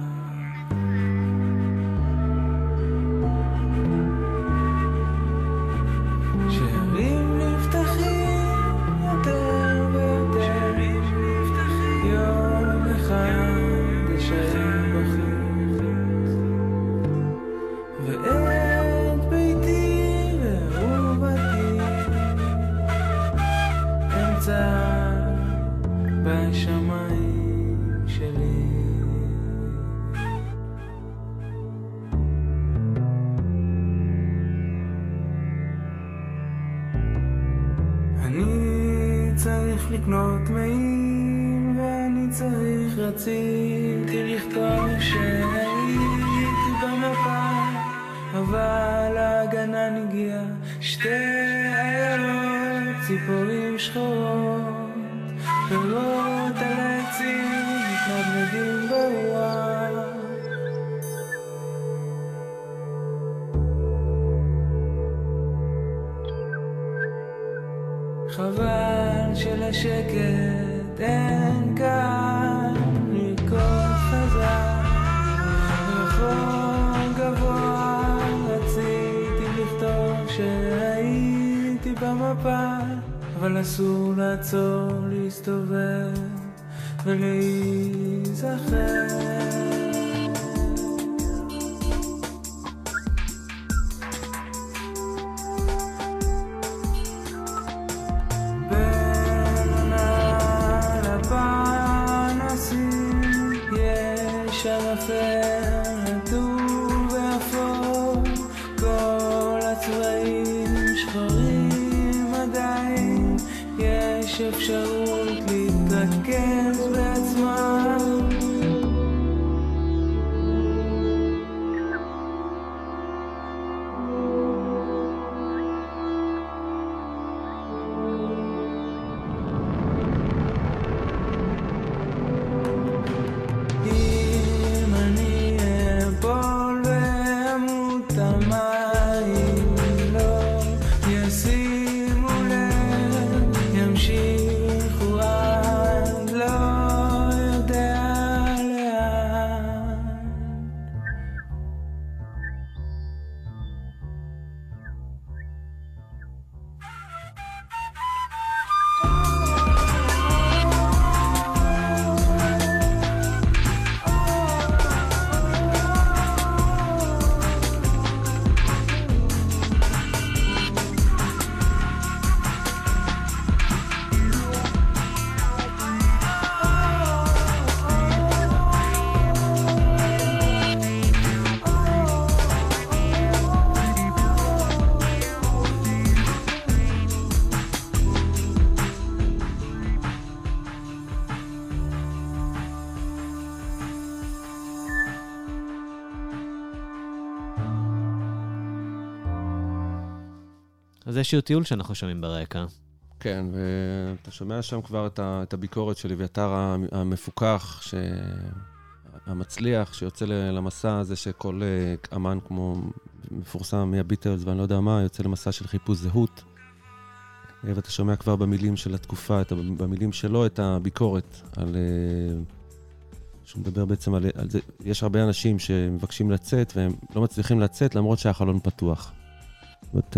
זה שיר טיול שאנחנו שומעים ברקע. כן, ואתה שומע שם כבר את, ה, את הביקורת של אביתר המ- המפוכח, ש... המצליח, שיוצא למסע הזה שכל אה, אמן כמו מפורסם מהביטלס ואני לא יודע מה, יוצא למסע של חיפוש זהות. אה, ואתה שומע כבר במילים של התקופה, את, במילים שלו, את הביקורת על... אה, שהוא מדבר בעצם על, על זה, יש הרבה אנשים שמבקשים לצאת והם לא מצליחים לצאת למרות שהחלון פתוח. זאת אומרת,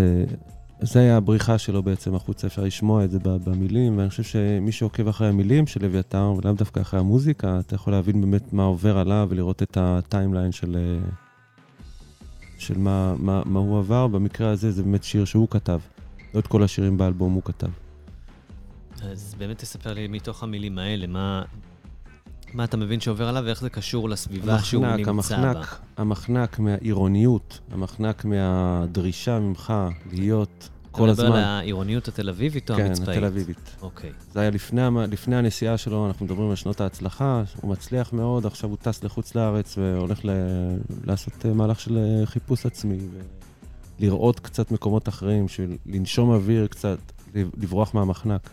זה היה הבריחה שלו בעצם החוצה, אפשר לשמוע את זה במילים, ואני חושב שמי שעוקב אחרי המילים של אביתר, ולאו דווקא אחרי המוזיקה, אתה יכול להבין באמת מה עובר עליו ולראות את הטיימליין של, אה, של מה, מה, מה הוא עבר. במקרה הזה זה באמת שיר שהוא כתב, לא את כל השירים באלבום הוא כתב. אז באמת תספר לי מתוך המילים האלה, מה, מה אתה מבין שעובר עליו ואיך זה קשור לסביבה שהוא המחנק, נמצא בה. המחנק, המחנק מהעירוניות, המחנק מהדרישה ממך להיות כל אתה מדבר על הזמן. העירוניות התל אביבית או כן, המצפאית? התל אביבית. אוקיי. זה היה לפני, לפני הנסיעה שלו, אנחנו מדברים על שנות ההצלחה, הוא מצליח מאוד, עכשיו הוא טס לחוץ לארץ והולך ל... לעשות אה, מהלך של אה, חיפוש עצמי, ולראות קצת מקומות אחרים, של לנשום אוויר קצת, לב- לברוח מהמחנק.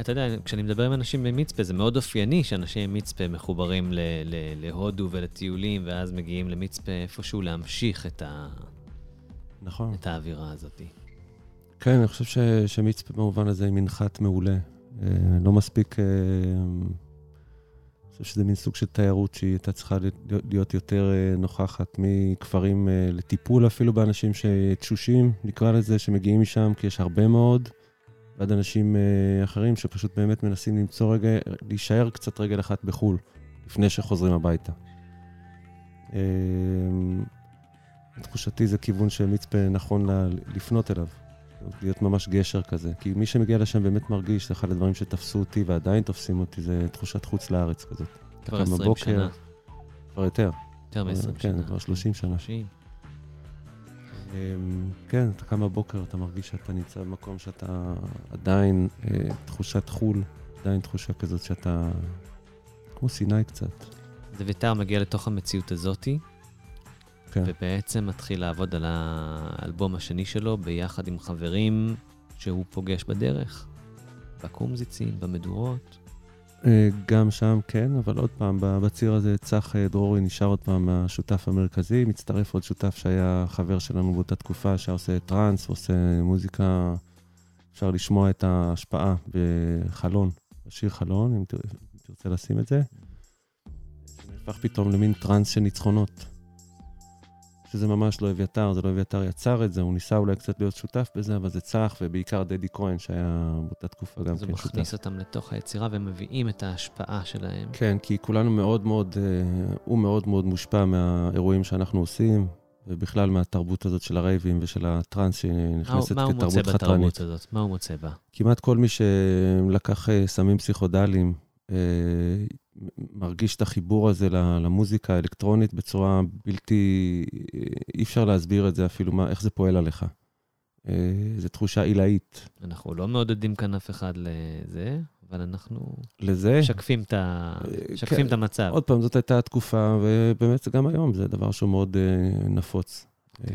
אתה יודע, כשאני מדבר עם אנשים במצפה, זה מאוד אופייני שאנשים במצפה מחוברים ל- ל- להודו ולטיולים, ואז מגיעים למצפה איפשהו להמשיך את, ה- נכון. את האווירה הזאת. כן, אני חושב ש... שמצפה במובן הזה היא מנחת מעולה. אה, לא מספיק... אה, אני חושב שזה מין סוג של תיירות שהיא הייתה צריכה להיות- להיות יותר אה, נוכחת מכפרים אה, לטיפול אפילו באנשים שתשושים, נקרא לזה, שמגיעים משם, כי יש הרבה מאוד, ועד אנשים אה, אחרים שפשוט באמת מנסים למצוא רגע, להישאר קצת רגל אחת בחו"ל, לפני שחוזרים הביתה. אה, תחושתי זה כיוון שמצפה נכון לה, לפנות אליו. להיות ממש גשר כזה. כי מי שמגיע לשם באמת מרגיש, זה אחד הדברים שתפסו אותי ועדיין תופסים אותי, זה תחושת חוץ לארץ כזאת. כבר קם 20 בבוקר, שנה, כבר יותר. יותר מ-20 שנה. כן, כבר 30 שנה. 30. אמ, כן, אתה קם בבוקר, אתה מרגיש שאתה נמצא במקום שאתה עדיין, אה, תחושת חו"ל, עדיין תחושה כזאת שאתה... כמו סיני קצת. אז אביתר מגיע לתוך המציאות הזאתי, כן. ובעצם מתחיל לעבוד על האלבום השני שלו ביחד עם חברים שהוא פוגש בדרך, בקומזיצים, במדורות. אה, גם שם כן, אבל עוד פעם, בציר הזה צח אה, דרורי נשאר עוד פעם השותף המרכזי, מצטרף עוד שותף שהיה חבר שלנו באותה תקופה, שהיה עושה טראנס, עושה מוזיקה, אפשר לשמוע את ההשפעה בחלון, בשיר חלון, אם תרצה לשים את זה. זה נהפך פתאום למין טראנס של ניצחונות. שזה ממש לא אביתר, זה לא אביתר יצר את זה, הוא ניסה אולי קצת להיות שותף בזה, אבל זה צח, ובעיקר דדי כהן, שהיה באותה תקופה גם כן שותף. מכניס אותם לתוך היצירה ומביאים את ההשפעה שלהם. כן, כי כולנו מאוד מאוד, אה, הוא מאוד מאוד מושפע מהאירועים שאנחנו עושים, ובכלל מהתרבות הזאת של הרייבים ושל הטראנס מה הוא- שנכנסת מה הוא מוצא כתרבות חתרנית. בתרבות הזאת? מה הוא מוצא בה? כמעט כל מי שלקח אה, סמים פסיכודליים, אה, מרגיש את החיבור הזה למוזיקה האלקטרונית בצורה בלתי... אה, אי אפשר להסביר את זה אפילו, מה, איך זה פועל עליך. אה, זו תחושה עילאית. אנחנו לא מעודדים כאן אף אחד לזה, אבל אנחנו לזה, משקפים את ה- אה, משקפים כן. את המצב. עוד פעם, זאת הייתה התקופה, ובאמת גם היום, זה דבר שהוא מאוד נפוץ. אה,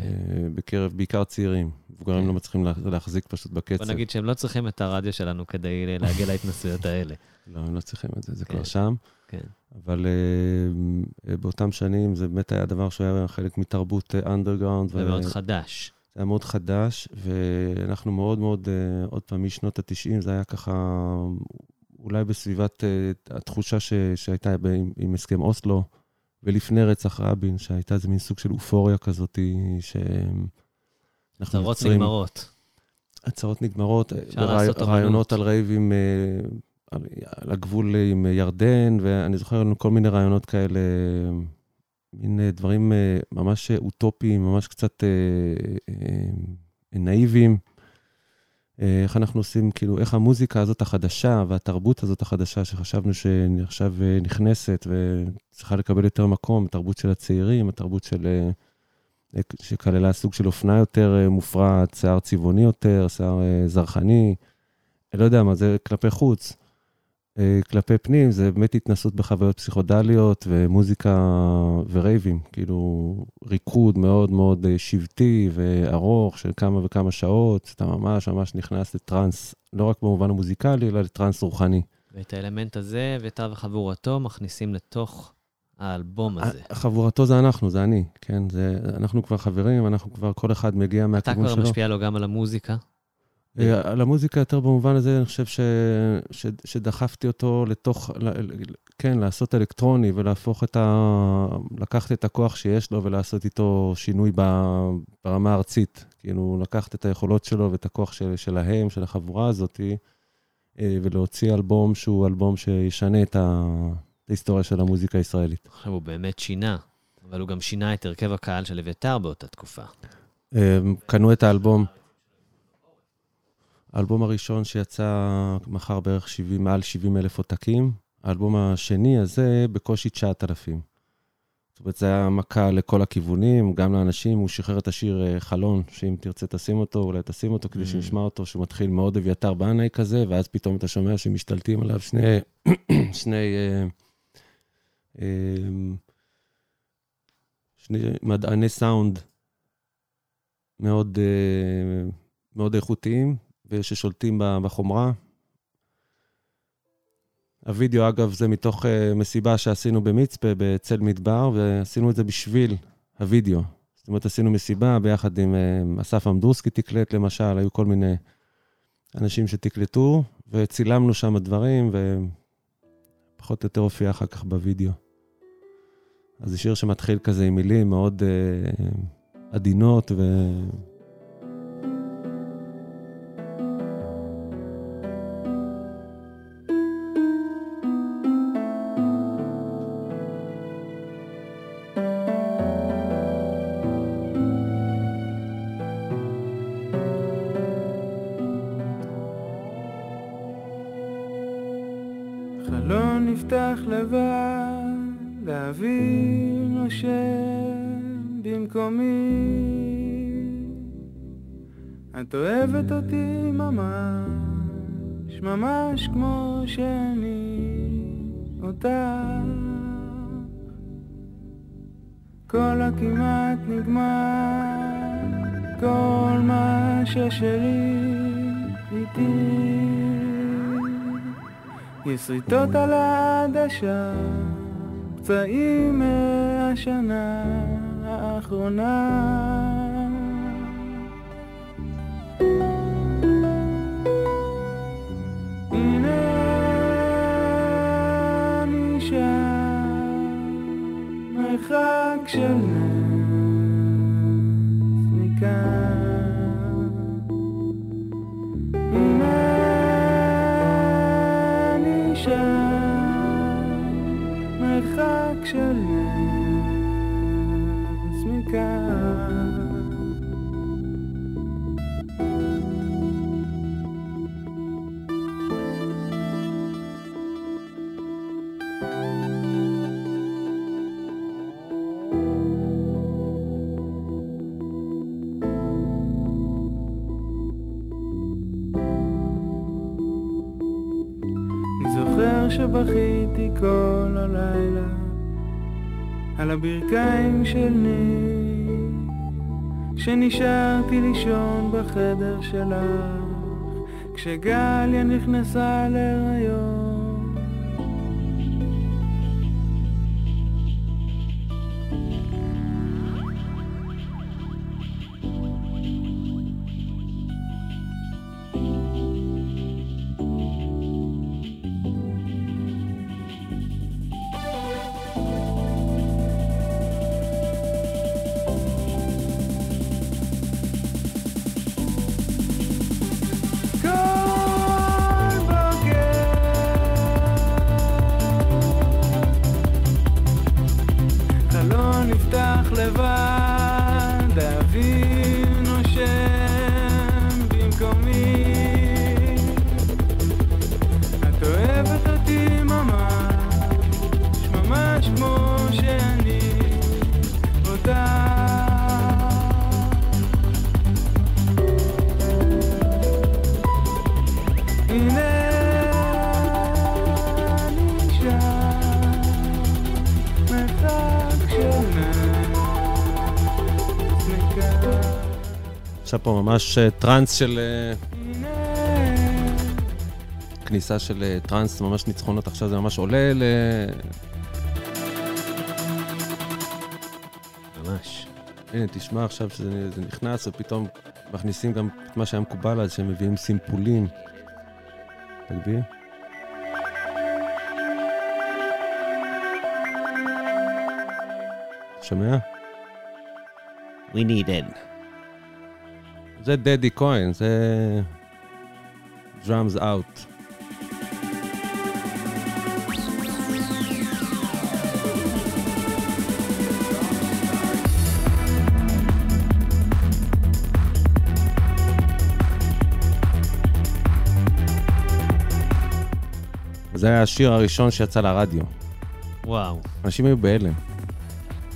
בקרב בעיקר צעירים. מבוגרים כן. לא מצליחים לה- להחזיק פשוט בקצב. בוא נגיד שהם לא צריכים את הרדיו שלנו כדי להגיע להתנסויות האלה. לא, הם לא צריכים את זה, זה כן. כבר שם. כן. אבל אה, אה, באותם שנים זה באמת היה דבר שהוא היה חלק מתרבות אנדרגראונד. זה מאוד חדש. זה היה מאוד חדש, ואנחנו מאוד מאוד, עוד פעם, משנות ה-90, זה היה ככה, אולי בסביבת התחושה שהייתה עם הסכם אוסלו, ולפני רצח רבין, שהייתה איזה מין סוג של אופוריה כזאת, שאנחנו נגמרות. הצהרות נגמרות, לעשות אמנות. רעיונות על רייבים אה, על, על הגבול עם ירדן, ואני זוכר לנו כל מיני רעיונות כאלה, מין אה, דברים אה, ממש אוטופיים, ממש קצת אה, אה, נאיביים. אה, איך אנחנו עושים, כאילו, איך המוזיקה הזאת החדשה והתרבות הזאת החדשה, שחשבנו שעכשיו אה, נכנסת וצריכה לקבל יותר מקום, התרבות של הצעירים, התרבות של... אה, שכללה סוג של אופנה יותר מופרעת, שיער צבעוני יותר, שיער זרחני, לא יודע מה, זה כלפי חוץ. אה, כלפי פנים, זה באמת התנסות בחוויות פסיכודליות ומוזיקה ורייבים, כאילו ריקוד מאוד מאוד אה, שבטי וארוך של כמה וכמה שעות, אתה ממש ממש נכנס לטראנס, לא רק במובן המוזיקלי, אלא לטראנס רוחני. ואת האלמנט הזה ואת וחבורתו מכניסים לתוך האלבום הזה. חבורתו זה אנחנו, זה אני, כן? זה, אנחנו כבר חברים, אנחנו כבר, כל אחד מגיע אתה מהכיוון כבר שלו. משפיע לו גם על המוזיקה. אה, על המוזיקה יותר במובן הזה, אני חושב ש, ש, שדחפתי אותו לתוך, כן, לעשות אלקטרוני ולהפוך את ה... לקחת את הכוח שיש לו ולעשות איתו שינוי ברמה הארצית. כאילו, לקחת את היכולות שלו ואת הכוח של, שלהם, של החבורה הזאת, אה, ולהוציא אלבום שהוא אלבום שישנה את ההיסטוריה של המוזיקה הישראלית. עכשיו הוא באמת שינה, אבל הוא גם שינה את הרכב הקהל של אביתר באותה תקופה. אה, קנו את האלבום. האלבום הראשון שיצא מכר בערך 70, מעל 70 אלף עותקים. האלבום השני הזה בקושי 9,000. זאת אומרת, זה היה מכה לכל הכיוונים, גם לאנשים. הוא שחרר את השיר אה, חלון, שאם תרצה תשים אותו, אולי תשים אותו כדי Mm. שנשמע אותו, שהוא מתחיל מאוד אביתר בנאי כזה, ואז פתאום אתה שומע שמשתלטים עליו שני, שני, אה, אה, שני מדעני סאונד מאוד, מאוד איכותיים, וששולטים בחומרה. הווידאו, אגב, זה מתוך uh, מסיבה שעשינו במצפה, בצל מדבר, ועשינו את זה בשביל הווידאו. זאת אומרת, עשינו מסיבה ביחד עם uh, אסף עמדורסקי תקלט, למשל, היו כל מיני אנשים שתקלטו, וצילמנו שם דברים, ופחות או יותר הופיע אחר כך בווידאו. אז זה שיר שמתחיל כזה עם מילים מאוד uh, עדינות, ו... כל הכמעט נגמר, כל מה ששלי איתי. יש שריטות על העדשה, פצעים מהשנה האחרונה. אני של ניר שנשארתי לישון בחדר שלך כשגליה נכנסה להיריון פה ממש אה, טראנס של... אה, כניסה של אה, טראנס, ממש ניצחונות, עכשיו זה ממש עולה ל... ממש. הנה, תשמע עכשיו שזה זה נכנס, ופתאום מכניסים גם את מה שהיה מקובל אז, שהם מביאים סימפולים. תגביר. שומע? We need it. זה דדי כהן, זה... drums out. זה היה השיר הראשון שיצא לרדיו. וואו. אנשים היו בהלם.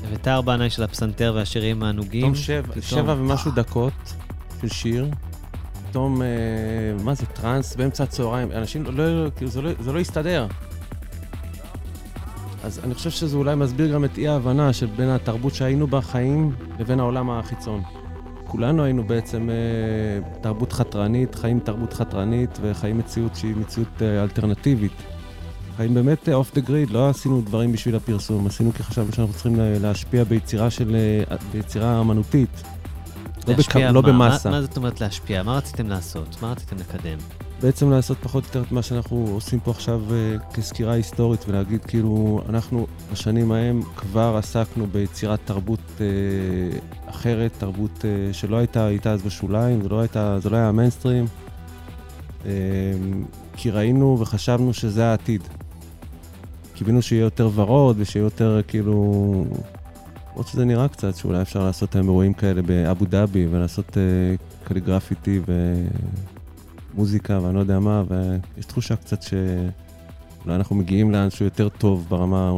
אביתר בנאי של הפסנתר והשירים הענוגים. פתאום שבע, פתאום- שבע ומשהו דקות של שיר. פתאום, אה, מה זה, טראנס באמצע הצהריים. אנשים לא, לא, כאילו, זה לא, זה לא הסתדר. אז אני חושב שזה אולי מסביר גם את אי-ההבנה של בין התרבות שהיינו בה חיים לבין העולם החיצון. כולנו היינו בעצם אה, תרבות חתרנית, חיים תרבות חתרנית וחיים מציאות שהיא מציאות אה, אלטרנטיבית. חיים באמת off the grid, לא עשינו דברים בשביל הפרסום, עשינו כי חשבנו שאנחנו צריכים לה- להשפיע ביצירה של... אה, ביצירה אמנותית. לא, בכ... לא מה? במאסה. מה, מה זאת אומרת להשפיע? מה רציתם לעשות? מה רציתם לקדם? בעצם לעשות פחות או יותר את מה שאנחנו עושים פה עכשיו אה, כסקירה היסטורית, ולהגיד כאילו, אנחנו בשנים ההם כבר עסקנו ביצירת תרבות אה, אחרת, תרבות אה, שלא הייתה, הייתה אז בשוליים, זה לא, הייתה, זה לא היה המיינסטרים, אה, כי ראינו וחשבנו שזה העתיד. קיווינו שיהיה יותר ורוד ושיהיה יותר כאילו... למרות שזה נראה קצת שאולי אפשר לעשות היום אירועים כאלה באבו דאבי ולעשות אה, קליגרפיטי ו... מוזיקה ואני לא יודע מה, ויש תחושה קצת שאולי אנחנו מגיעים לאנשהו יותר טוב ברמה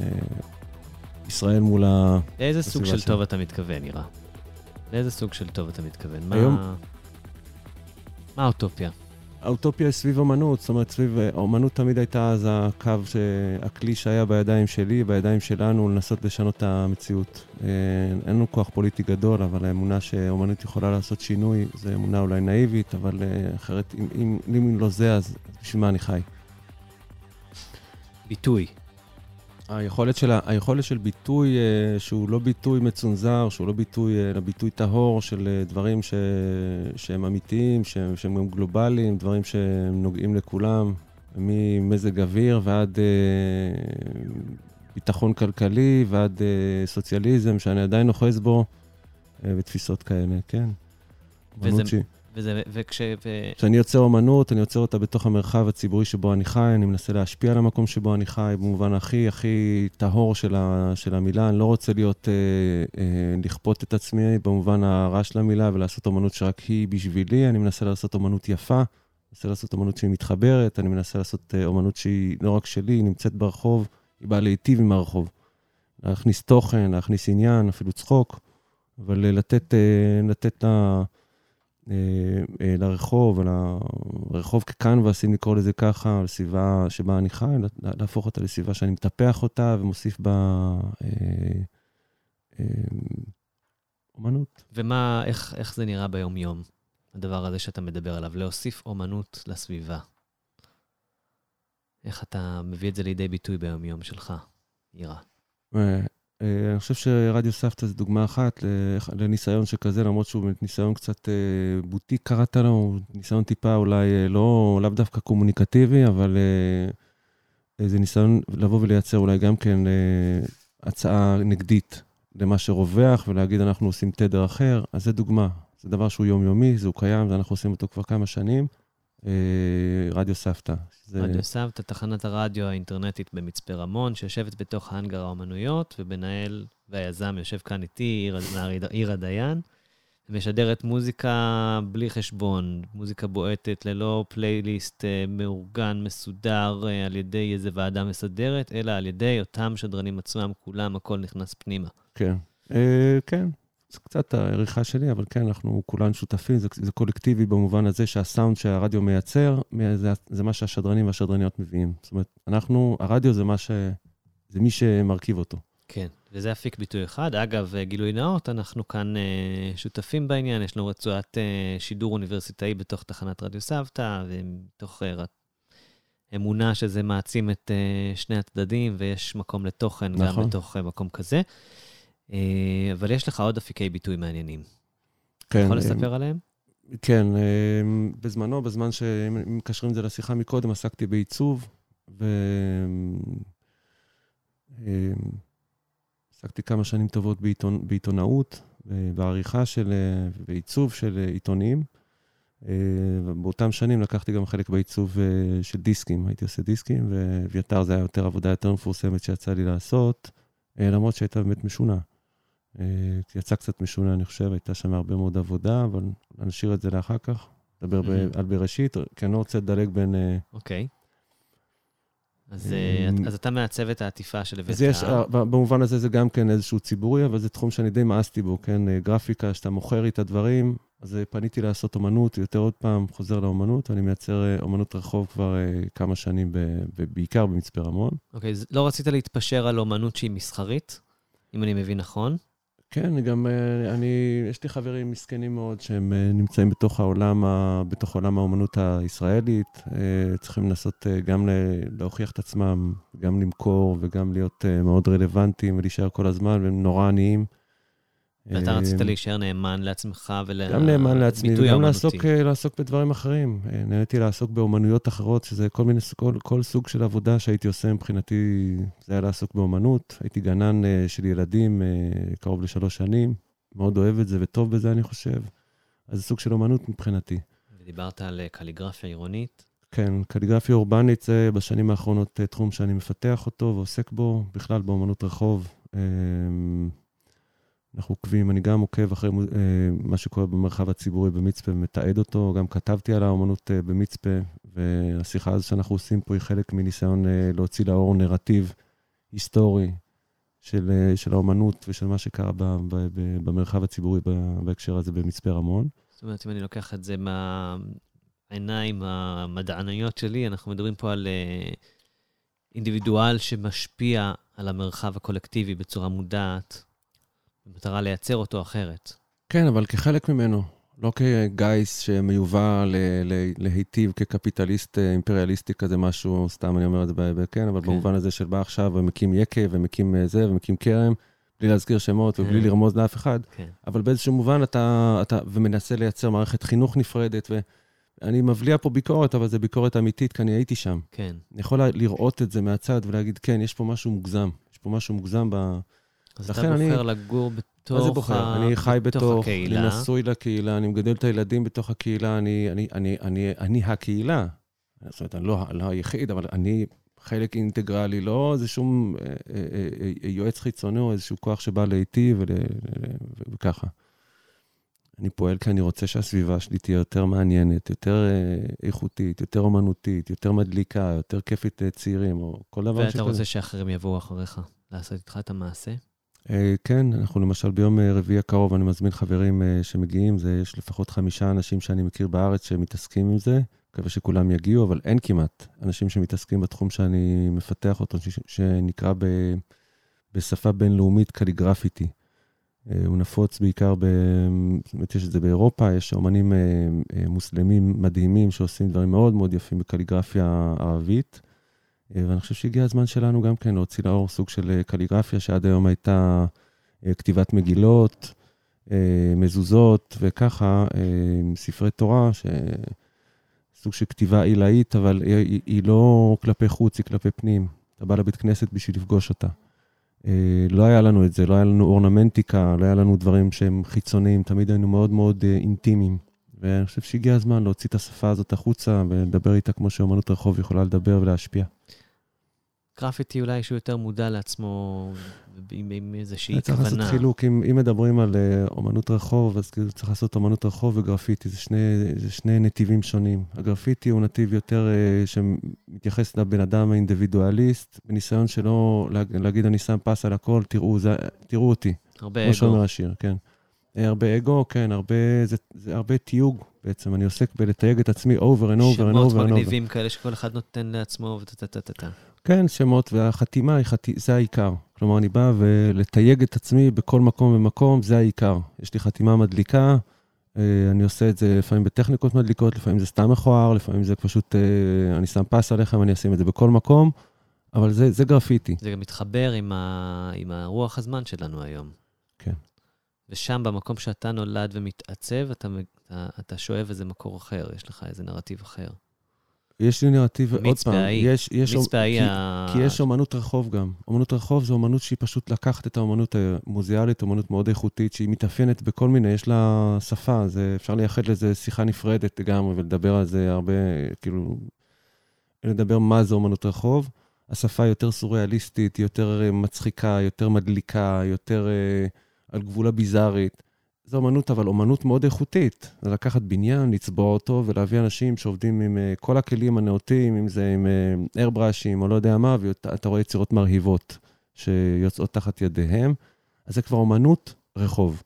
אה, ישראל מול ה... לאיזה סוג של שלנו. טוב אתה מתכוון, נראה? לאיזה סוג של טוב אתה מתכוון? מה... היום- מה האוטופיה? האוטופיה היא סביב אמנות, זאת אומרת, סביב... האמנות תמיד הייתה אז הקו, ש... הכלי שהיה בידיים שלי, בידיים שלנו, לנסות לשנות את המציאות. אה, אין לנו כוח פוליטי גדול, אבל האמונה שאמנות יכולה לעשות שינוי, זו אמונה אולי נאיבית, אבל אה, אחרת, אם, אם, אם לא זה, אז בשביל מה אני חי? ביטוי. היכולת של, היכולת של ביטוי אה, שהוא לא ביטוי מצונזר, שהוא לא ביטוי, אה, אלא ביטוי טהור של אה, דברים ש, שהם אמיתיים, שהם, שהם גם גלובליים, דברים שהם נוגעים לכולם, ממזג אוויר ועד אה, ביטחון כלכלי ועד אה, סוציאליזם, שאני עדיין אוחז בו. אה, ותפיסות כאלה, כן. וזה- וזה, וכש... ו... כשאני יוצר אומנות, אני יוצר אותה בתוך המרחב הציבורי שבו אני חי, אני מנסה להשפיע על המקום שבו אני חי, במובן הכי הכי טהור של, ה, של המילה. אני לא רוצה להיות, אה, אה, לכפות את עצמי במובן הרע של המילה ולעשות אומנות שרק היא בשבילי, אני מנסה לעשות אומנות יפה, מנסה לעשות אומנות שהיא מתחברת, אני מנסה לעשות אה, אומנות שהיא לא רק שלי, היא נמצאת ברחוב, היא באה להיטיב עם הרחוב. להכניס תוכן, להכניס עניין, אפילו צחוק, אבל אה, לתת, אה, לתת לה... אה, אה, לרחוב, לרחוב כקנבס, אם לקרוא לזה ככה, לסביבה שבה אני חי, לה- להפוך אותה לסביבה שאני מטפח אותה ומוסיף בה אה, אה, אומנות. ומה, איך, איך זה נראה ביום-יום, הדבר הזה שאתה מדבר עליו, להוסיף אומנות לסביבה? איך אתה מביא את זה לידי ביטוי ביום-יום שלך, אירה? אה, אני חושב שרדיו סבתא זה דוגמה אחת לניסיון שכזה, למרות שהוא באמת ניסיון קצת אה, בוטיק קראת לו, ניסיון טיפה אולי אה, לא, לאו דווקא קומוניקטיבי, אבל זה ניסיון לבוא ולייצר אולי גם כן הצעה נגדית למה שרווח, ולהגיד אנחנו עושים תדר אחר, אז זה דוגמה. זה דבר שהוא יומיומי, זה הוא קיים, ואנחנו עושים אותו כבר כמה שנים. אה, רדיו סבתא. זה- רדיו סבתא, תחנת הרדיו האינטרנטית במצפה רמון, שיושבת בתוך האנגר האומנויות, ומנהל והיזם יושב כאן איתי, עיר- מר עירה דיין, ומשדרת מוזיקה בלי חשבון, מוזיקה בועטת, ללא פלייליסט אה, מאורגן, מסודר אה, על ידי איזו ועדה מסדרת, אלא על ידי אותם שדרנים עצמם, כולם, הכל נכנס פנימה. כן. כן, זה קצת העריכה שלי, אבל כן, אנחנו כולנו שותפים, זה, זה קולקטיבי במובן הזה שהסאונד שהרדיו מייצר, זה, זה מה שהשדרנים והשדרניות מביאים. זאת אומרת, אנחנו, הרדיו זה מה ש... זה מי שמרכיב אותו. כן, וזה אפיק ביטוי אחד. אגב, אה, גילוי נאות, אנחנו כאן אה, שותפים בעניין, יש לנו רצועת אה, שידור אוניברסיטאי בתוך תחנת רדיו סבתא, ומתוך אה, אמונה שזה מעצים את אה, שני הצדדים, ויש מקום לתוכן גם נכון. בתוך אה, מקום כזה. אה, אבל יש לך עוד אפיקי ביטוי מעניינים. כן. יכול אה, לספר עליהם? כן, אה, בזמנו, בזמן שאם מקשרים את זה לשיחה מקודם, עסקתי בעיצוב, ו... עסקתי כמה שנים טובות בעיתונ... בעיתונאות, בעריכה של... ועיצוב של עיתונים. ובאותם שנים לקחתי גם חלק בעיצוב של דיסקים, הייתי עושה דיסקים, ואביתר זה היה יותר עבודה יותר מפורסמת שיצא לי לעשות, למרות שהייתה באמת משונה. אה, יצא קצת משונה, אני חושב, הייתה שם הרבה מאוד עבודה, אבל נשאיר את זה לאחר כך. נדבר. על בראשית, כי אני לא רוצה לדלג בין... אה, אוקיי. אז, אה, אז אתה מעצב את העטיפה של אז יש, במובן הזה זה גם כן איזשהו ציבורי, אבל זה תחום שאני די מאסתי בו, כן? גרפיקה, שאתה מוכר לי את הדברים, אז פניתי לעשות אומנות, יותר עוד פעם חוזר לאומנות, ואני מייצר אומנות רחוב כבר כמה שנים, בעיקר במצפה רמון. אוקיי, לא רצית להתפשר על אומנות שהיא מסחרית, אם אני מבין נכון? כן, גם, אה, אני, יש לי חברים מסכנים מאוד שהם אה, נמצאים בתוך העולם, בתוך עולם האומנות הישראלית, אה, צריכים לנסות גם להוכיח את עצמם, גם למכור וגם להיות מאוד רלוונטיים ולהישאר כל הזמן, והם נורא עניים. ואתה רצית להישאר נאמן לעצמך ול... גם נאמן לעצמי, וגם האומנותי. לעסוק, אה, לעסוק בדברים אחרים. אה, נהניתי לעסוק באומנויות אחרות, שזה כל מיני, כל, כל סוג של עבודה שהייתי עושה מבחינתי, זה היה לעסוק באומנות. הייתי גנן אה, של ילדים קרוב לשלוש שנים, מאוד אוהב את זה וטוב בזה, אני חושב. אז זה סוג של אומנות מבחינתי. ודיברת על קליגרפיה עירונית. כן, קליגרפיה אורבנית זה בשנים האחרונות תחום שאני מפתח אותו ועוסק בו, בכלל באומנות רחוב. אנחנו עוקבים, אני גם עוקב אחרי אה, מה שקורה במרחב הציבורי במצפה ומתעד אותו, גם כתבתי על האומנות אה, במצפה, והשיחה הזו שאנחנו עושים פה היא חלק מניסיון אה, להוציא לאור נרטיב היסטורי של, של האומנות ושל מה שקרה ב, ב, ב, במרחב הציבורי בהקשר הזה במצפה רמון. זאת אומרת, אם אני לוקח את זה מהעיניים המדעניות שלי, אנחנו מדברים פה על אינדיבידואל שמשפיע על המרחב הקולקטיבי בצורה מודעת, במטרה לייצר אותו אחרת. כן, אבל כחלק ממנו, לא כגיס שמיובא להיטיב כקפיטליסט אה, אימפריאליסטי כזה משהו, סתם אני אומר את זה, כן, אבל כן. במובן הזה של בא עכשיו ומקים יקב ומקים אה, זה ומקים כרם, בלי להזכיר שמות ובלי כן. לרמוז לאף אחד, כן. אבל באיזשהו מובן אתה, אתה ומנסה לייצר מערכת חינוך נפרדת, ואני מבליע פה ביקורת, אבל זו ביקורת אמיתית, כי אני הייתי שם. כן. אני יכול לראות את זה מהצד ולהגיד, כן, יש פה משהו מוגזם, יש פה משהו מוגזם ב... אז אתה אני- בוחר לגור ב- בתוך מה זה בוחר? ה- אני חי בתוך, הקהילה. אני נשוי לקהילה, אני מגדל את הילדים בתוך הקהילה, אני, אני, אני, אני, אני הקהילה. זאת אומרת, אני לא, לא היחיד, אבל אני חלק אינטגרלי, לא איזה שום אה, אה, אה, אה, יועץ חיצוני או איזשהו כוח שבא ול- ול- וככה. אני פועל כי אני רוצה שהסביבה שלי תהיה יותר מעניינת, יותר אה, איכותית, יותר אומנותית, יותר מדליקה, יותר כיפית לצעירים, או כל דבר ואתה רוצה שאחרים יבואו אחריך לעשות איתך את המעשה? אה, כן, אנחנו למשל ביום אה, רביעי הקרוב, אני מזמין חברים אה, שמגיעים, זה, יש לפחות חמישה אנשים שאני מכיר בארץ שמתעסקים עם זה, מקווה שכולם יגיעו, אבל אין כמעט אנשים שמתעסקים בתחום שאני מפתח אותו, שנקרא ב, בשפה בינלאומית קליגרפיטי. הוא נפוץ בעיקר, ב, אומרת, יש את זה באירופה, יש אומנים מוסלמים מדהימים שעושים דברים מאוד מאוד יפים בקליגרפיה ערבית. ואני חושב שהגיע הזמן שלנו גם כן להוציא לאור סוג של אה, קליגרפיה, שעד היום הייתה אה, כתיבת מגילות, אה, מזוזות וככה, ספרי תורה, ש... סוג של כתיבה עילאית, אבל היא, היא, לא כלפי חוץ, היא כלפי פנים. אתה בא לבית כנסת בשביל לפגוש אותה. לא היה לנו את זה, לא היה לנו אורנמנטיקה, לא היה לנו דברים שהם חיצוניים, תמיד היינו מאוד מאוד אינטימיים. ואני חושב שהגיע הזמן להוציא את השפה הזאת החוצה ולדבר איתה כמו שאומנות רחוב יכולה לדבר ולהשפיע. גרפיטי אולי שהוא יותר מודע לעצמו, עם, עם איזושהי צריך לעשות כוונה. חילוק, אם, אם מדברים על אה, אומנות רחוב, אז כאילו צריך לעשות אומנות רחוב וגרפיטי, זה שני, זה שני נתיבים שונים. הגרפיטי הוא נתיב יותר אה, שמתייחס לבן אדם האינדיבידואליסט, בניסיון שלו להג- להגיד, אני שם פס על הכל, תראו, זה, תראו אותי, הרבה כמו שאומר אגו. השיר, כן. אה, הרבה אגו, כן, הרבה, זה, זה הרבה תיוג בעצם, אני עוסק בלתייג את עצמי over and over and over שמות and over. מגניבים כאלה שכל אחד נותן לעצמו וטה-טה-טה-טה. כן, שמות, והחתימה היא חתי... זה העיקר. כלומר, אני בא ולתייג את עצמי בכל מקום ומקום, זה העיקר. יש לי חתימה מדליקה, אה, אני עושה את זה לפעמים בטכניקות מדליקות, לפעמים זה סתם מכוער, לפעמים זה פשוט, אה, אני שם פס עליכם, אני אשים את זה בכל מקום, אבל זה, זה גרפיטי. זה גם מתחבר עם, ה... עם הרוח הזמן שלנו היום. כן. ושם, במקום שאתה נולד ומתעצב, אתה, אתה שואב איזה מקור אחר, יש לך איזה נרטיב אחר. יש לי נרטיב, עוד פעם. יש, יש, מיץ פאי כי, ה... כי יש אומנות רחוב גם. אומנות רחוב זו אומנות שהיא פשוט לקחת את האומנות המוזיאלית, אומנות מאוד איכותית, שהיא מתאפיינת בכל מיני, יש לה שפה, זה, אפשר לייחד לזה שיחה נפרדת לגמרי ולדבר על זה הרבה, כאילו, לדבר מה זה אומנות רחוב. השפה יותר סוריאליסטית, יותר אה, מצחיקה, יותר מדליקה, יותר אה, על גבול הביזארית. זו אומנות, אבל אומנות מאוד איכותית. זה לקחת בניין, לצבוע אותו ולהביא אנשים שעובדים עם uh, כל הכלים הנאותים, אם זה עם איירבראשים או לא יודע מה, ואתה רואה יצירות מרהיבות שיוצאות תחת ידיהם. אז זה כבר אומנות רחוב.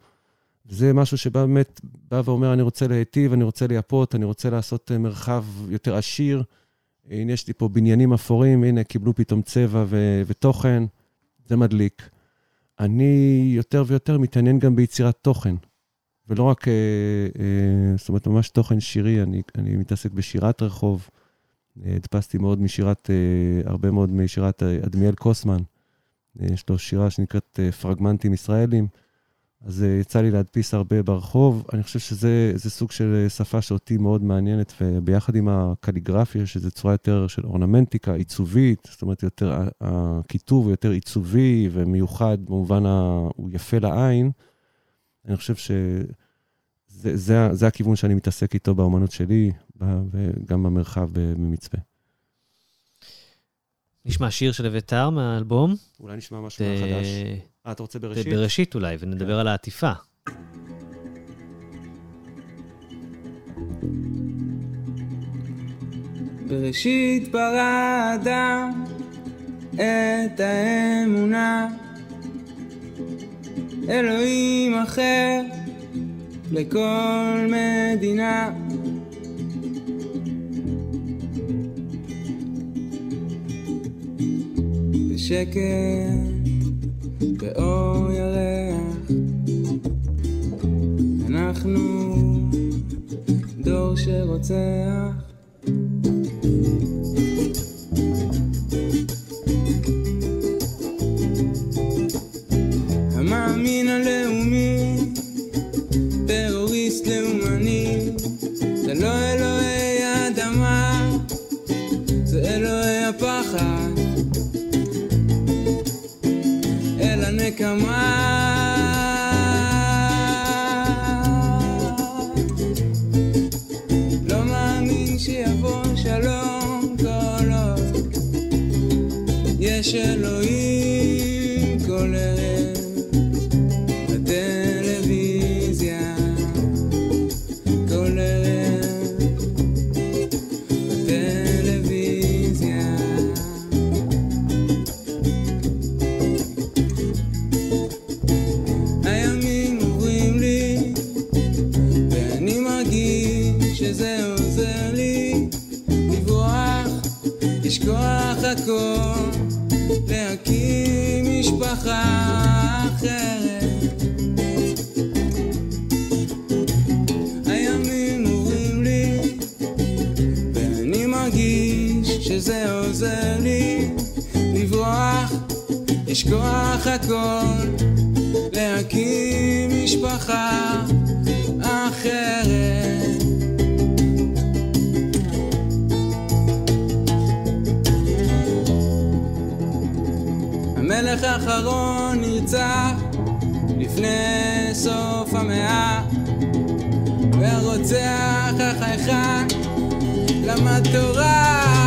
זה משהו שבא באמת, בא ואומר, אני רוצה להיטיב, אני רוצה לייפות, אני רוצה לעשות uh, מרחב יותר עשיר. הנה, יש לי פה בניינים אפורים, הנה, קיבלו פתאום צבע ו- ותוכן, זה מדליק. אני יותר ויותר מתעניין גם ביצירת תוכן, ולא רק, אה, אה, זאת אומרת, ממש תוכן שירי, אני, אני מתעסק בשירת רחוב. אה, הדפסתי מאוד משירת, אה, הרבה מאוד משירת אה, אדמיאל קוסמן. אה, יש לו שירה שנקראת פרגמנטים ישראלים. אז יצא לי להדפיס הרבה ברחוב. אני חושב שזה זה סוג של שפה שאותי מאוד מעניינת, וביחד עם הקליגרפיה, שזו צורה יותר של אורנמנטיקה, עיצובית, זאת אומרת, יותר, הכיתוב הוא יותר עיצובי ומיוחד, במובן ה... הוא יפה לעין. אני חושב שזה זה, זה הכיוון שאני מתעסק איתו באמנות שלי, וגם במרחב במצפה. נשמע שיר של אביתר מהאלבום. אולי נשמע משהו ת- חדש. אה, אתה רוצה בראשית? בראשית אולי, ונדבר על העטיפה. בראשית ברא האדם את האמונה אלוהים אחר לכל מדינה. בשקט, באור ירח אנחנו דור שרוצח אלוהי הפחד, אל הנקמה. לא שלום כל עוד יש אלוהים לשכוח הכל, להקים משפחה אחרת. המלך האחרון נרצח לפני סוף המאה והרוצח החייכן למד תורה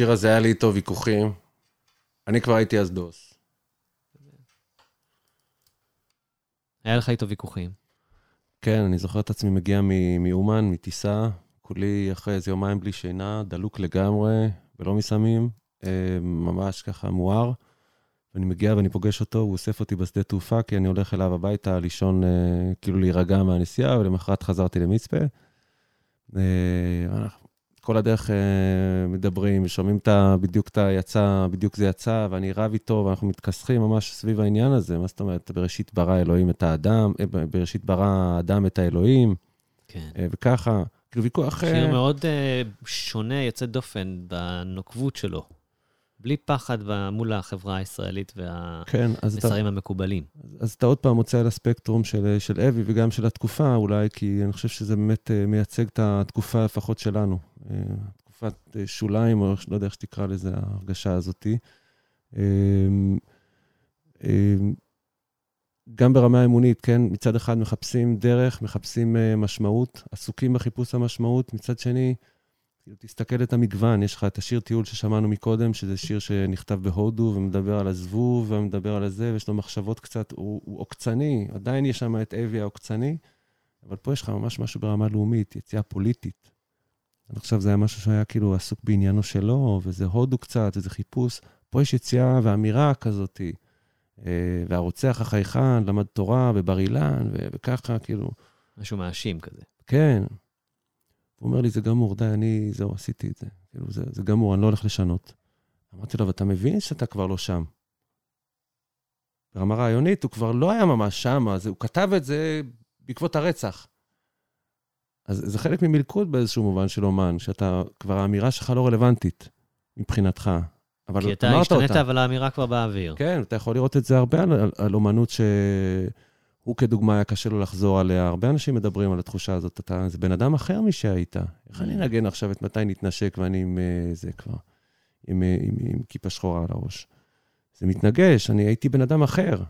השיר הזה היה לי איתו ויכוחים. אני כבר הייתי אז דוס. היה לך איתו ויכוחים. כן, אני זוכר את עצמי מגיע מאומן, מטיסה, כולי אחרי איזה יומיים בלי שינה, דלוק לגמרי, ולא מסמים, אה, ממש ככה מואר. ואני מגיע ואני פוגש אותו, הוא אוסף אותי בשדה תעופה, כי אני הולך אליו הביתה לישון, אה, כאילו להירגע מהנסיעה, ולמחרת חזרתי למצפה. כל הדרך אה, מדברים, ושומעים את ה... בדיוק את היצא, בדיוק זה יצא, ואני רב איתו, ואנחנו מתכסחים ממש סביב העניין הזה. מה זאת אומרת, בראשית ברא אלוהים את האדם, אה, בראשית ברא האדם את האלוהים, כן. אה, וככה. כאילו ויכוח... שיר מאוד שונה, יוצא דופן בנוקבות שלו. בלי פחד מול החברה הישראלית כן, והמסרים המקובלים. אז אתה עוד פעם מוצא על הספקטרום של, של אבי וגם של התקופה, אולי, כי אני חושב שזה באמת אה, מייצג את התקופה לפחות שלנו. אה, תקופת אה, שוליים, או לא יודע איך שתקרא לזה, ההרגשה הזאתי. גם ברמה האמונית, כן, מצד אחד מחפשים דרך, מחפשים משמעות, עסוקים בחיפוש המשמעות, מצד שני, כאילו, תסתכל את המגוון, יש לך את השיר טיול ששמענו מקודם, שזה שיר שנכתב בהודו ומדבר על הזבוב ומדבר על הזה, ויש לו מחשבות קצת, הוא, הוא עוקצני, עדיין יש שם את אבי העוקצני, אבל פה יש לך ממש משהו ברמה לאומית, יציאה פוליטית. עד עכשיו זה היה משהו שהיה כאילו עסוק בעניינו שלו, וזה הודו קצת, וזה חיפוש. פה יש יציאה ואמירה כזאת, אה, והרוצח החייכן למד תורה בבר אילן, וככה, כאילו, משהו מאשים כזה. כן. הוא אומר לי, זה גמור, די, אני, זהו, עשיתי את זה. כאילו, זה, זה גמור, אני לא הולך לשנות. אמרתי לו, אבל אתה מבין שאתה כבר לא שם. ברמה רעיונית, הוא כבר לא היה ממש שם, אז הוא כתב את זה בעקבות הרצח. אז זה חלק ממלכוד באיזשהו מובן של אומן, שאתה, כבר האמירה שלך לא רלוונטית מבחינתך. אבל כי אתה אמרת השתנית, אותה. אבל האמירה כבר באוויר. כן, אתה יכול לראות את זה הרבה על, על, על אומנות שהוא כדוגמה היה קשה לו לחזור עליה. הרבה אנשים מדברים על התחושה הזאת. אתה, זה בן אדם אחר משהיית. איך אני אנגן עכשיו את מתי נתנשק ואני עם אה, זה כבר, עם, אה, עם, עם כיפה שחורה על הראש. זה מתנגש, אני הייתי בן אדם אחר.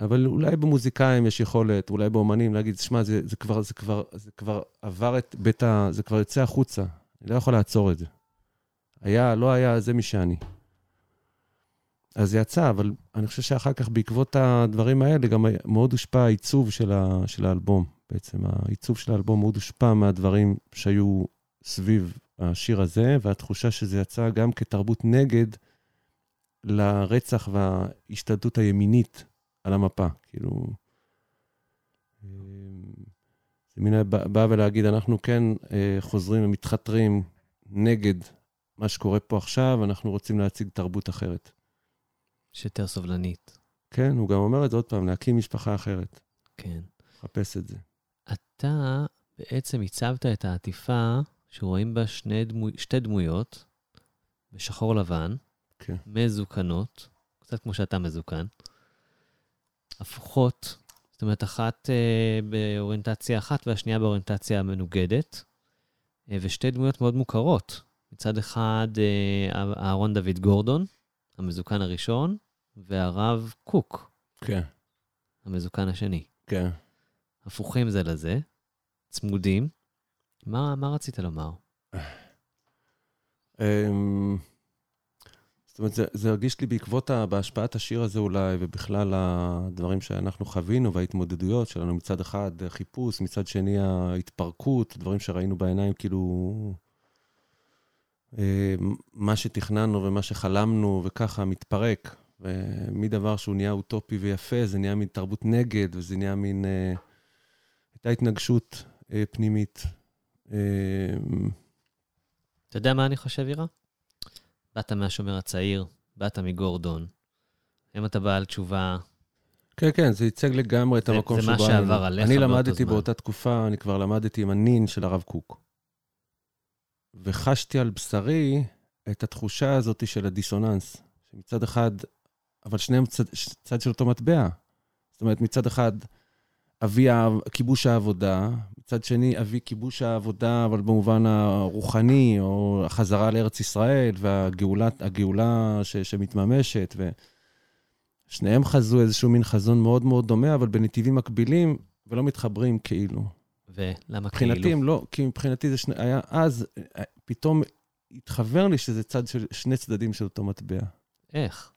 אבל אולי במוזיקאים יש יכולת, אולי באומנים, להגיד, שמע, זה, זה, כבר, זה, כבר, זה כבר עבר את בית ה... זה כבר יוצא החוצה. אני לא יכול לעצור את זה. היה, לא היה, זה מי שאני. אז יצא, אבל אני חושב שאחר כך, בעקבות הדברים האלה, גם מאוד הושפע העיצוב של, ה, של האלבום. בעצם העיצוב של האלבום מאוד הושפע מהדברים שהיו סביב השיר הזה, והתחושה שזה יצא גם כתרבות נגד לרצח וההשתלטות הימינית על המפה. כאילו, אה, זה מין בא ולהגיד, אנחנו כן אה, חוזרים ומתחתרים נגד מה שקורה פה עכשיו, אנחנו רוצים להציג תרבות אחרת. שיותר סובלנית. כן, הוא גם אומר את זה עוד פעם, להקים משפחה אחרת. כן. לחפש את זה. אתה בעצם הצבת את העטיפה שרואים בה שני דמו... שתי דמויות, בשחור לבן, כן. מזוקנות, קצת כמו שאתה מזוקן, הפוכות, זאת אומרת, אחת אה, באוריינטציה אחת והשנייה באוריינטציה מנוגדת, אה, ושתי דמויות מאוד מוכרות. מצד אחד, אה, אהרון דוד גורדון, המזוקן הראשון, והרב קוק, כן, המזוקן השני. כן. הפוכים זה לזה, צמודים. מה, מה רצית לומר? אמ, זאת אומרת, זה, זה הרגיש לי בעקבות, ה, בהשפעת השיר הזה אולי, ובכלל הדברים שאנחנו חווינו וההתמודדויות שלנו, מצד אחד חיפוש, מצד שני ההתפרקות, דברים שראינו בעיניים, כאילו, מה שתכננו ומה שחלמנו, וככה מתפרק. ומדבר שהוא נהיה אוטופי ויפה, זה נהיה מין תרבות נגד, וזה נהיה מין... אה, הייתה התנגשות אה, פנימית. אה, אתה יודע מה אני חושב, אירה? באת מהשומר הצעיר, באת מגורדון. אם אתה בעל תשובה... כן, כן, זה ייצג לגמרי את המקום שבו... זה מה שעבר עליך באותו זמן. אני למדתי באותה תקופה, אני כבר למדתי עם הנין של הרב קוק. וחשתי על בשרי את התחושה הזאת של הדיסוננס. שמצד אחד, אבל שניהם צד, צד של אותו מטבע. זאת אומרת, מצד אחד, אבי כיבוש העבודה, מצד שני, אבי כיבוש העבודה, אבל במובן הרוחני, או החזרה לארץ ישראל, והגאולה ש, שמתממשת, ושניהם חזו איזשהו מין חזון מאוד מאוד דומה, אבל בנתיבים מקבילים, ולא מתחברים כאילו. ולמה כאילו? מבחינתי הם לא, כי מבחינתי זה שני, היה אז, פתאום התחבר לי שזה צד של שני צדדים של אותו מטבע. איך?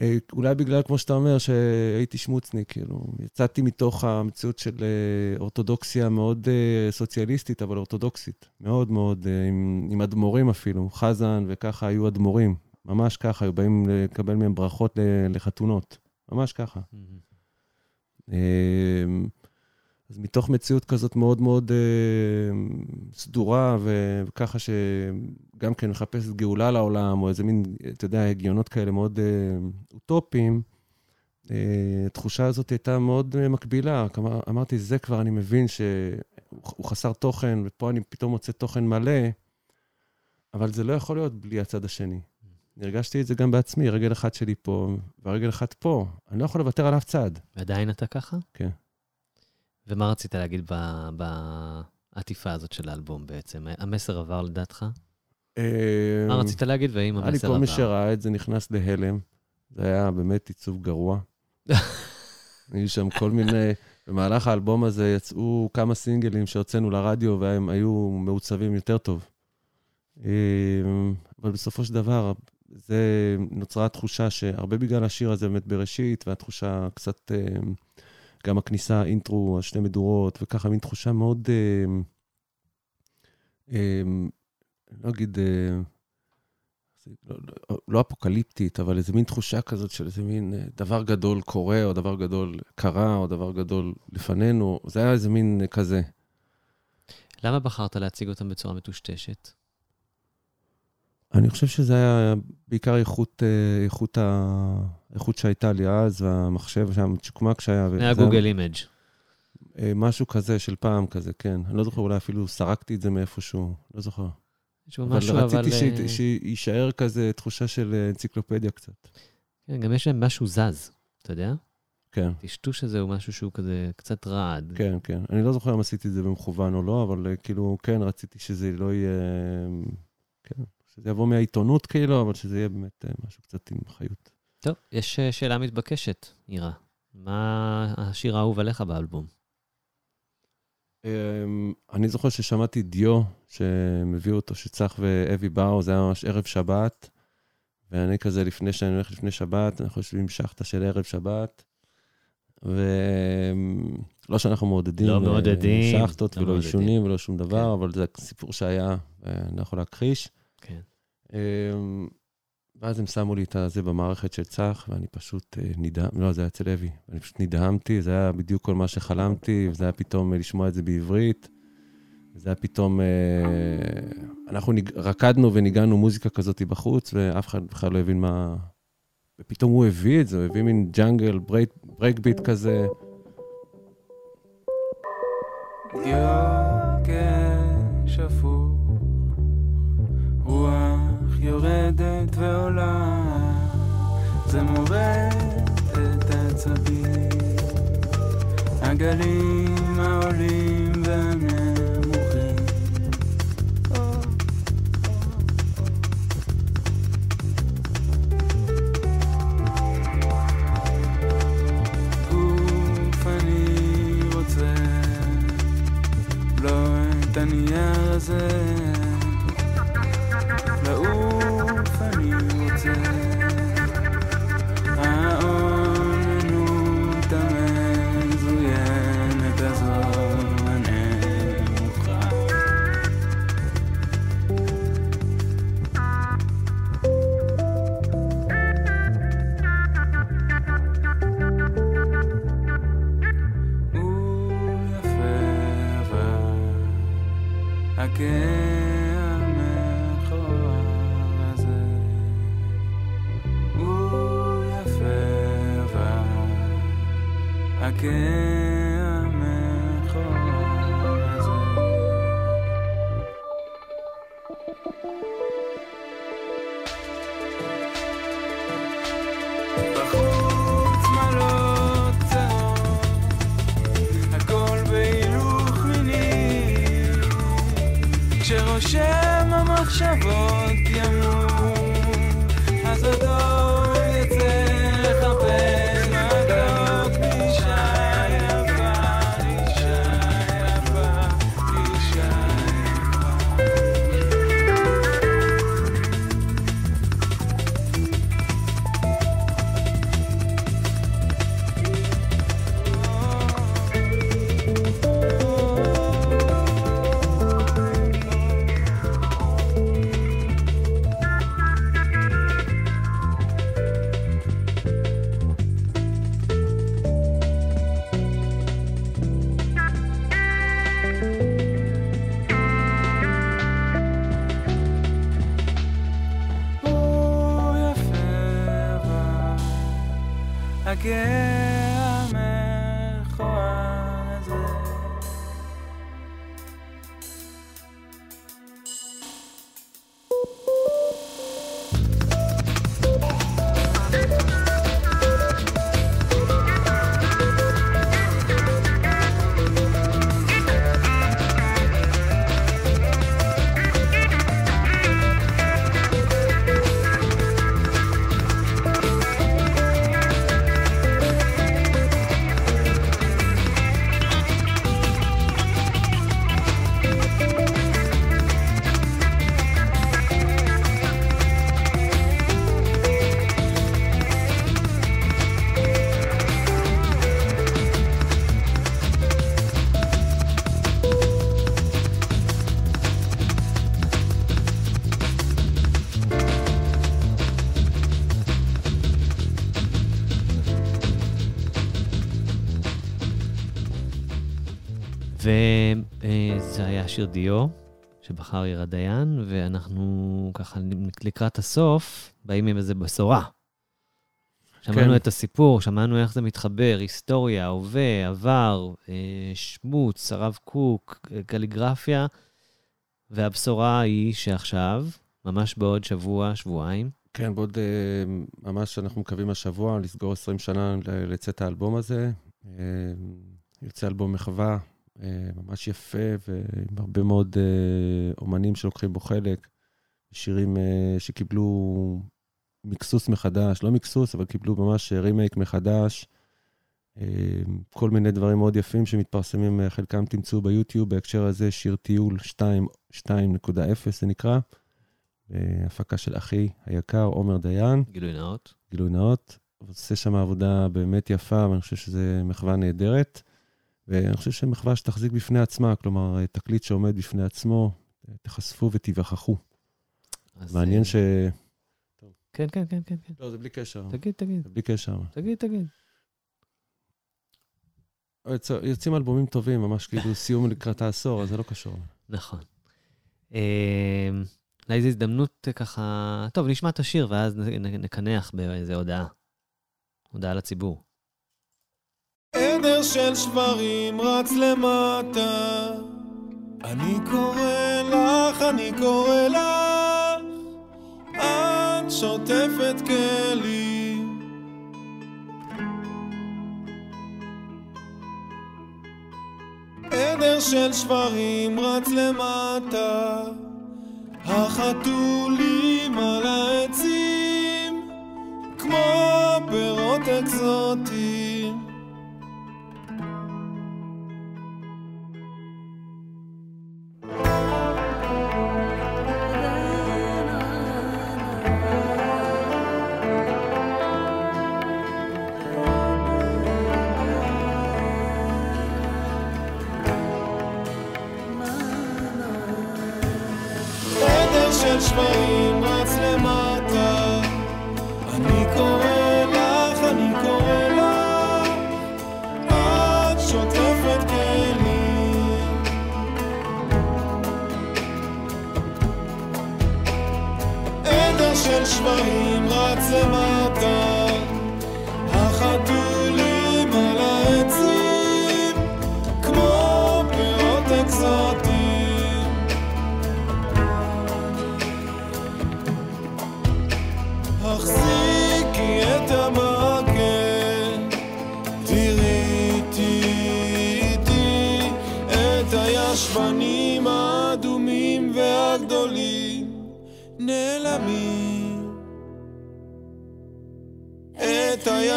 אה, אולי בגלל, כמו שאתה אומר, שהייתי שמוצניק, כאילו, יצאתי מתוך המציאות של אה, אורתודוקסיה מאוד אה, סוציאליסטית, אבל אורתודוקסית. מאוד מאוד, עם, עם אדמו"רים אפילו, חזן וככה היו אדמו"רים. ממש ככה, היו באים לקבל מהם ברכות לחתונות. ממש ככה. Mm-hmm. אז מתוך מציאות כזאת מאוד מאוד אה, סדורה, וככה שגם כן מחפשת גאולה לעולם, או איזה מין, אתה יודע, הגיונות כאלה מאוד אה, אוטופיים, אה, התחושה הזאת הייתה מאוד אה, מקבילה. כלומר, אמרתי, זה כבר אני מבין שהוא חסר תוכן, ופה אני פתאום מוצא תוכן מלא, אבל זה לא יכול להיות בלי הצד השני. הרגשתי את זה גם בעצמי, רגל אחת שלי פה, והרגל אחת פה. אני לא יכול לוותר על אף צד. ועדיין אתה ככה? כן. ומה רצית להגיד בעטיפה הזאת של האלבום בעצם? המסר עבר לדעתך? אה, מה רצית להגיד והאם המסר עבר? היה לי כל מי שראה את זה נכנס להלם. זה היה באמת עיצוב גרוע. היו שם כל מיני... במהלך האלבום הזה יצאו כמה סינגלים שהוצאנו לרדיו והם היו מעוצבים יותר טוב. אה, אבל בסופו של דבר, זה נוצרה תחושה שהרבה בגלל השיר הזה באמת בראשית, והתחושה קצת... אה, גם הכניסה, אינטרו, השתי מדורות, וככה מין תחושה מאוד, אה, אה, לא אגיד, אה, לא, לא, לא אפוקליפטית, אבל איזה מין תחושה כזאת של איזה מין אה, דבר גדול קורה, או דבר גדול קרה, או דבר גדול לפנינו, זה היה איזה מין כזה. למה בחרת להציג אותם בצורה מטושטשת? אני חושב שזה היה בעיקר איכות, אה, איכות, ה... איכות שהייתה לי אז, והמחשב שם, צ'וקמק שהיה. היה Google Image. אה, משהו כזה של פעם כזה, כן. אני לא זוכר, אולי אפילו סרקתי את זה מאיפשהו, לא זוכר. משהו, אבל... רציתי אה, שיישאר כזה תחושה של אנציקלופדיה קצת. כן, גם יש להם משהו זז, אתה יודע? כן. טשטוש הזה הוא משהו שהוא כזה קצת רעד. כן, כן. אני לא זוכר אם עשיתי את זה במכוון או לא, אבל כאילו, כן, רציתי שזה לא יהיה... כן, שזה יבוא מהעיתונות כאילו, אבל שזה יהיה באמת אה, משהו קצת עם חיות. טוב, יש אה, שאלה מתבקשת, נירה. מה השיר האהוב עליך באלבום? אמ, אני זוכר ששמעתי דיו, שמביאו אותו, שצח ואבי באו, זה היה ממש ערב שבת, ואני כזה, לפני שאני הולך לפני שבת, אנחנו יושבים שחטה של ערב שבת, ולא שאנחנו מעודדים לא אה, מעודדים, שחטות לא ולא. עישונים ולא שום דבר, כן. אבל זה סיפור שהיה, ואני לא יכול להכחיש. כן. ואז הם שמו לי את הזה במערכת של צח, ואני פשוט אה, נדהם, לא, זה היה אצל לוי. אני פשוט נדהמתי, זה היה בדיוק כל מה שחלמתי, וזה היה פתאום אה, לשמוע את זה בעברית. זה היה פתאום, אה, אנחנו ניג- רקדנו וניגענו מוזיקה כזאת בחוץ, ואף אחד בכלל לא הבין מה... ופתאום הוא הביא את זה, הוא הביא מין jungle, break, break beat כזה. הפוך, רוח יורדת ועולה, זה מורד את העצבים, הגלים העולים והנמוכים. גוף אני רוצה לא את הנייר הזה שיר דיו, שבחר עיר הדיין, ואנחנו ככה לקראת הסוף באים עם איזה בשורה. שמענו כן. את הסיפור, שמענו איך זה מתחבר, היסטוריה, הווה, עבר, אה, שמוץ, הרב קוק, אה, קליגרפיה, והבשורה היא שעכשיו, ממש בעוד שבוע, שבועיים, כן, בעוד אה, ממש אנחנו מקווים השבוע לסגור 20 שנה לצאת האלבום הזה. יוצא אלבום מחווה, ממש יפה, ועם הרבה מאוד אה, אומנים שלוקחים בו חלק. שירים אה, שקיבלו מקסוס מחדש, לא מקסוס, אבל קיבלו ממש רימייק מחדש. אה, כל מיני דברים מאוד יפים שמתפרסמים, אה, חלקם תמצאו ביוטיוב, בהקשר הזה שיר טיול 2, 2.0 זה נקרא. הפקה של אחי היקר, עומר דיין, גילוי נאות. גילוי נאות. עושה שם עבודה באמת יפה, ואני חושב שזו מחווה נהדרת. ואני חושב שמחווה שתחזיק בפני עצמה, כלומר, תקליט שעומד בפני עצמו, תיחשפו ותיווכחו. אז, מעניין אה, ש... כן, כן, כן, כן, כן. לא, זה בלי קשר. תגיד, תגיד, זה בלי קשר. תגיד, תגיד. יוצא- יוצאים אלבומים טובים, ממש כאילו סיום לקראת העשור, אז זה לא קשור. נכון. אה, אולי זו הזדמנות אה, ככה... טוב, נשמע את השיר ואז נקנח באיזה הודעה. הודעה לציבור. עדר של שברים רץ למטה. אני קורא לך, אני קורא לך את שוטפת כלים. עדר של שברים רץ למטה החתולים על העצים כמו פירות אקזוטיים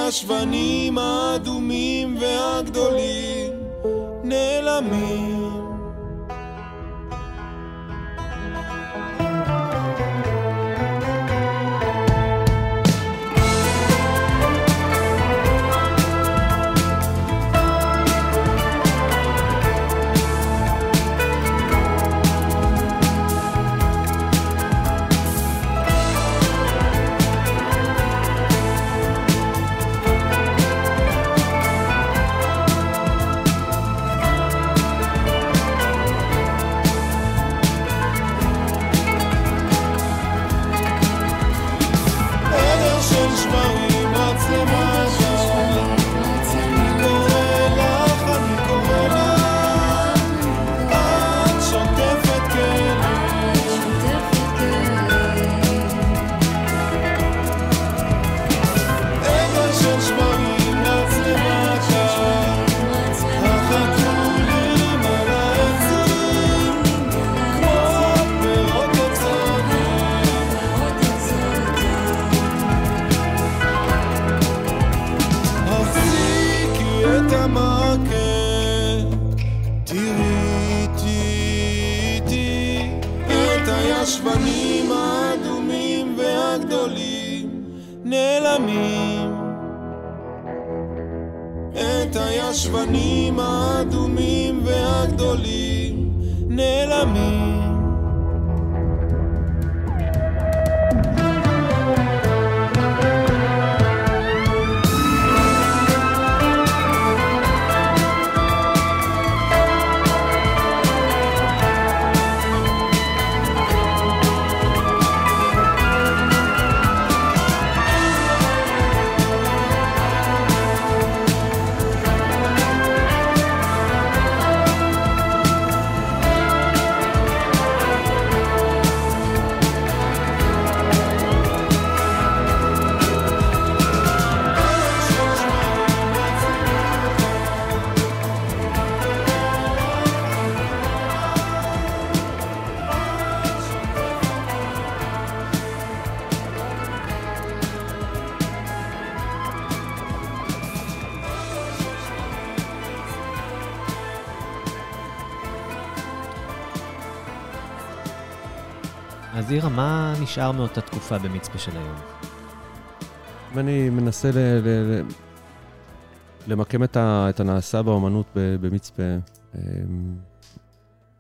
את הישבנים האדומים והגדולים נעלמים. נשאר מאותה תקופה במצפה של היום? ואני מנסה ל- ל- ל- למקם את, ה- את הנעשה באומנות ב- במצפה. אמ,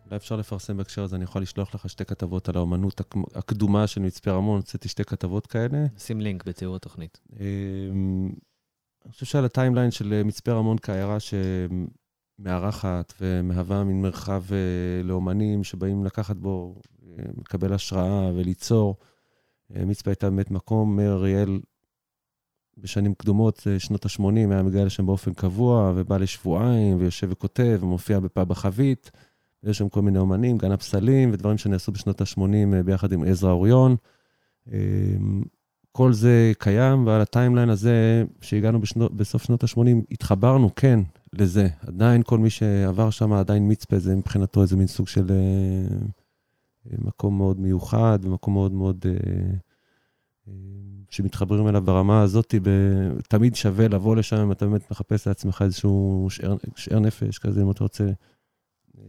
אולי אפשר לפרסם בהקשר הזה, אני יכול לשלוח לך שתי כתבות על האומנות הק- הקדומה של מצפה רמון, הוצאתי שתי כתבות כאלה. נשים לינק בתיאור התוכנית. אמ, אני חושב שעל הטיימליין של מצפה רמון כעיירה שמארחת ומהווה מין מרחב אה, לאומנים שבאים לקחת בו, לקבל השראה וליצור. אה, מצפה הייתה באמת מקום, מאיר אריאל בשנים קדומות, אה, שנות ה-80, היה מגיע לשם באופן קבוע, ובא לשבועיים, ויושב וכותב, ומופיע בפאב החבית. יש שם כל מיני אומנים, גן הפסלים, ודברים שנעשו בשנות ה-80 ביחד עם עזרא אוריון. כל זה קיים, ועל הטיימליין הזה, שהגענו בשנו, בסוף שנות ה-80, התחברנו, כן, לזה. עדיין כל מי שעבר שם, עדיין מצפה, זה מבחינתו איזה מין סוג של אה, מקום מאוד מיוחד, ומקום מאוד מאוד... אה, אה, שמתחברים אליו ברמה הזאת. תמיד שווה לבוא לשם, אם אתה באמת מחפש לעצמך איזשהו שאר, שאר נפש כזה, אם אתה רוצה אה,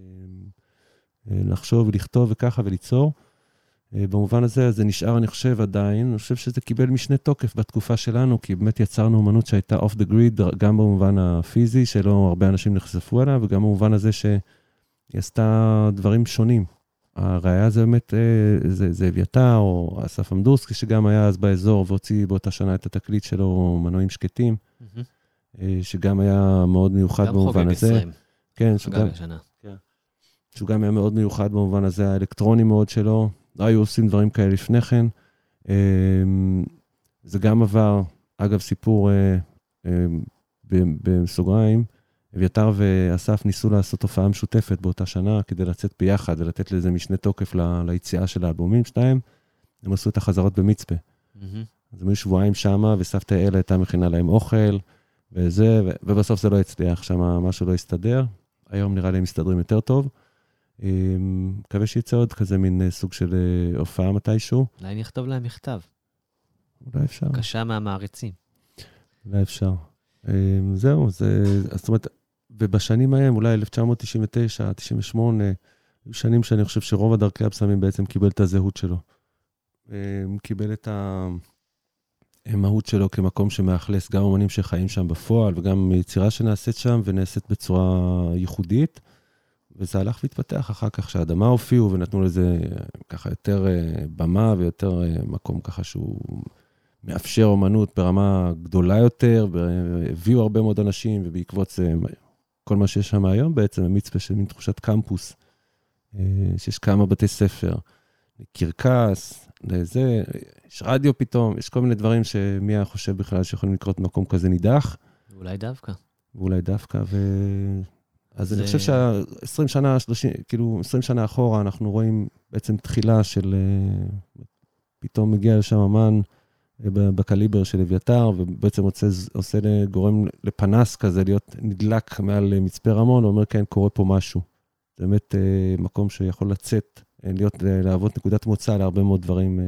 לחשוב ולכתוב וככה וליצור. במובן הזה, זה נשאר, אני חושב, עדיין. אני חושב שזה קיבל משנה תוקף בתקופה שלנו, כי באמת יצרנו אומנות שהייתה אוף דה גריד, גם במובן הפיזי, שלא הרבה אנשים נחשפו אליה, וגם במובן הזה שהיא עשתה דברים שונים. הראייה זה באמת, אה, זה, זה אביתר, או אסף עמדורסקי, שגם היה אז באזור, והוציא באותה שנה את התקליט שלו, מנועים שקטים, אה, שגם היה מאוד מיוחד גם במובן חוגג הזה. 20, כן, שהוא גם, חגג השנה. שהוא גם היה מאוד מיוחד במובן הזה, האלקטרוני מאוד שלו. לא היו עושים דברים כאלה לפני כן. אמ, זה גם עבר, אגב, סיפור אה, ב- בסוגריים, אביתר ואסף ניסו לעשות הופעה משותפת באותה שנה כדי לצאת ביחד ולתת לזה משנה תוקף ל- ליציאה של האלבומים שלהם. הם עשו את החזרות במצפה. מהמם. אז הם היו שבועיים שמה, וסבתא אלה הייתה מכינה להם אוכל, וזה, ו- ובסוף זה לא הצליח, שם משהו לא הסתדר. היום נראה לי הם מסתדרים יותר טוב. אמ, מקווה שיצא עוד כזה מין אה, סוג של אה, הופעה מתישהו. אולי נכתוב להם מכתב. אולי אפשר, בקשה מהמעריצים. אולי אפשר. אמ, זהו, זה, זאת אומרת, ובשנים ההם, אולי 1999, 98, היו שנים שאני חושב שרוב הדרכי הבשמים בעצם קיבל את הזהות שלו. קיבל את המהות שלו כמקום שמאכלס גם אומנים שחיים שם בפועל, וגם יצירה שנעשית שם ונעשית בצורה ייחודית. וזה הלך והתפתח אחר כך, שהאדמה הופיעו ונתנו לזה ככה יותר אה, במה ויותר אה, מקום ככה שהוא מאפשר אומנות ברמה גדולה יותר, והביאו הרבה מאוד אנשים, ובעקבות זה, כל מה שיש שם היום בעצם, מצפה של מין תחושת קמפוס, אה, שיש כמה בתי ספר, קרקס, לזה, יש רדיו פתאום, יש כל מיני דברים שמי היה חושב בכלל שיכולים לקרות במקום כזה נידח, אולי דווקא. ואולי דווקא, ו... אז זה- אני חושב שה-20 שנה, 30, כאילו, 20 שנה אחורה, אנחנו רואים בעצם תחילה של... אה, פתאום מגיע לשם אמן בקליבר של אביתר, ובעצם עושה, עושה גורם לפנס כזה, להיות נדלק מעל מצפה רמון, ואומר, כן, קורה פה משהו. זה באמת אה, מקום שיכול לצאת, אה, להיות, אה, להוות נקודת מוצא להרבה מאוד דברים,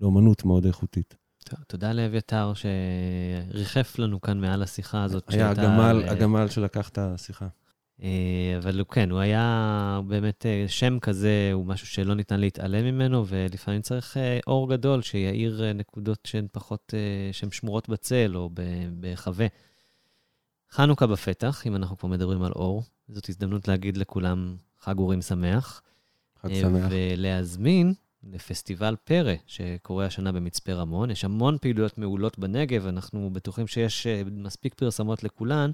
לאומנות מאוד איכותית. טוב, תודה לאביתר שריחף לנו כאן מעל השיחה הזאת. היה הגמל, על, הגמל שלקח את השיחה. אה, אבל הוא כן, הוא היה באמת אה, שם כזה, הוא משהו שלא ניתן להתעלם ממנו, ולפעמים צריך אה, אור גדול שיאיר נקודות שהן פחות, שהן שמורות בצל או בחווה. חנוכה בפתח, אם אנחנו כבר מדברים על אור, זאת הזדמנות להגיד לכולם חג אורים שמח. חג שמח. ולהזמין לפסטיבל פרא, שקורה השנה במצפה רמון. יש המון פעילויות מעולות בנגב, אנחנו בטוחים שיש מספיק פרסמות לכולן.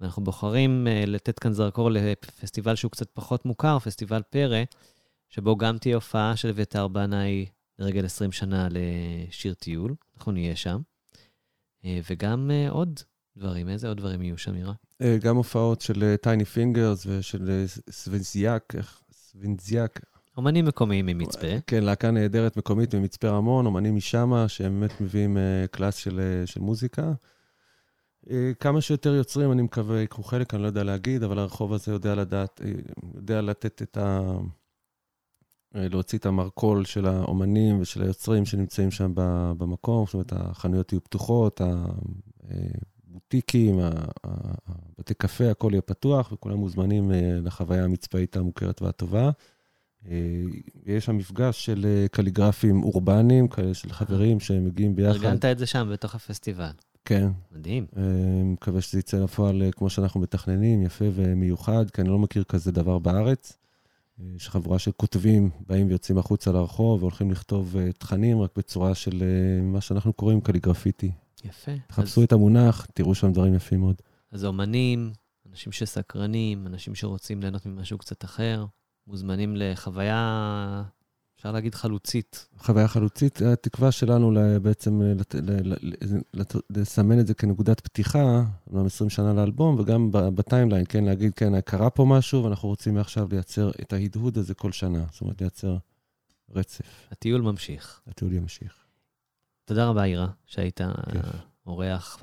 ואנחנו בוחרים אה, לתת כאן זרקור לפסטיבל שהוא קצת פחות מוכר, פסטיבל פרא, שבו גם תהיה הופעה של אביתר בנאי לרגל 20 שנה לשיר טיול. אנחנו נהיה שם. אה, וגם אה, עוד דברים. איזה עוד דברים יהיו שם, מירה? אה, גם הופעות של Tiny Fingers ושל סוונזיאק, איך? סוונזיאק. אומנים מקומיים ממצפה. כן, להקה נהדרת מקומית ממצפה רמון, אומנים משמה, שהם באמת מביאים קלאס של, של מוזיקה. אה, כמה שיותר יוצרים, אני מקווה, ייקחו חלק, אני לא יודע להגיד, אבל הרחוב הזה יודע לדעת, אה, יודע לתת את ה... אה, להוציא את המרכול של האומנים ושל היוצרים שנמצאים שם במקום, זאת אומרת, החנויות יהיו פתוחות, הבוטיקים, הבתי קפה, הכל יהיה פתוח, וכולם מוזמנים לחוויה המצפאית המוכרת והטובה. יש שם מפגש של קליגרפים אורבניים, כאלה של חברים שמגיעים ביחד. ארגנת את זה שם, בתוך הפסטיבל. כן. מדהים. אה, מקווה שזה יצא לפועל אה, כמו שאנחנו מתכננים, יפה ומיוחד, כי אני לא מכיר כזה דבר בארץ. אה, יש חבורה של כותבים, באים ויוצאים החוצה לרחוב והולכים לכתוב תכנים רק בצורה של מה שאנחנו קוראים קליגרפיטי. יפה. תחפשו אז, את המונח, תראו שם דברים יפים מאוד. אז אומנים, אנשים שסקרנים, אנשים שרוצים ליהנות ממשהו קצת אחר, מוזמנים לחוויה, אפשר להגיד חלוצית. חוויה חלוצית, התקווה שלנו בעצם אה, לסמן את זה כנקודת פתיחה, אומנם 20 שנה לאלבום, וגם בטיימליין, כן, להגיד, כן, קרה פה משהו, ואנחנו רוצים מעכשיו לייצר את ההדהוד הזה כל שנה. זאת אומרת, לייצר רצף. הטיול ממשיך. הטיול ימשיך. תודה רבה, אירה, שהיית. אורח,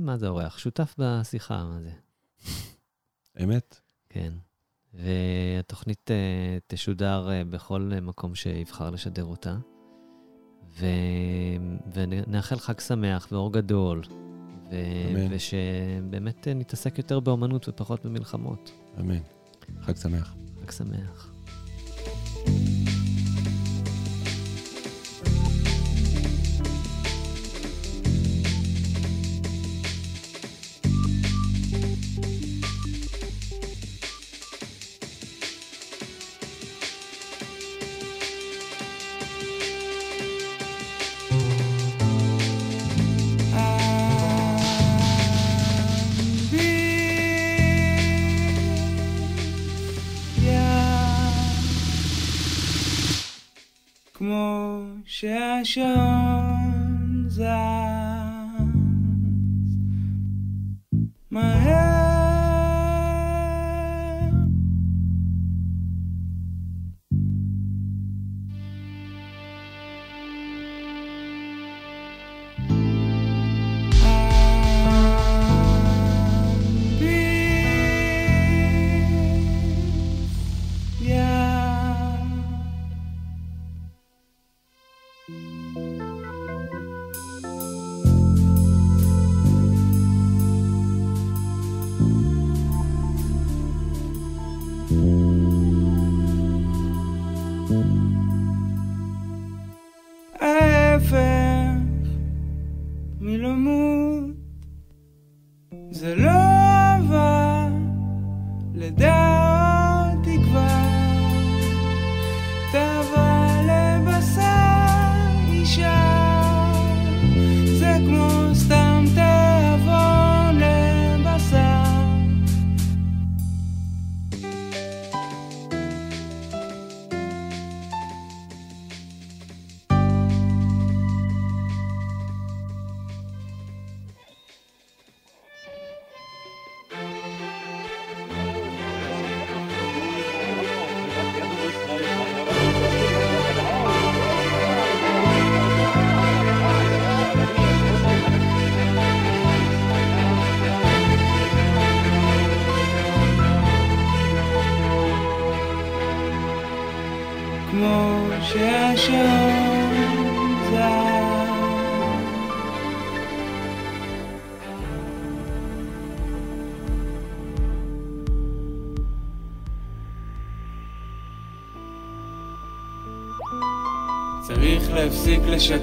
מה זה אורח? שותף בשיחה, מה זה? אמת? כן. והתוכנית אה, תשודר אה, בכל אה, מקום שיבחר לשדר אותה. ו... ונאחל חג שמח ואור גדול, ו... אמן. ושבאמת נתעסק יותר באומנות ופחות במלחמות. אמן. חג שמח. חג שמח. כמו שהשעון זז מהר להפסיק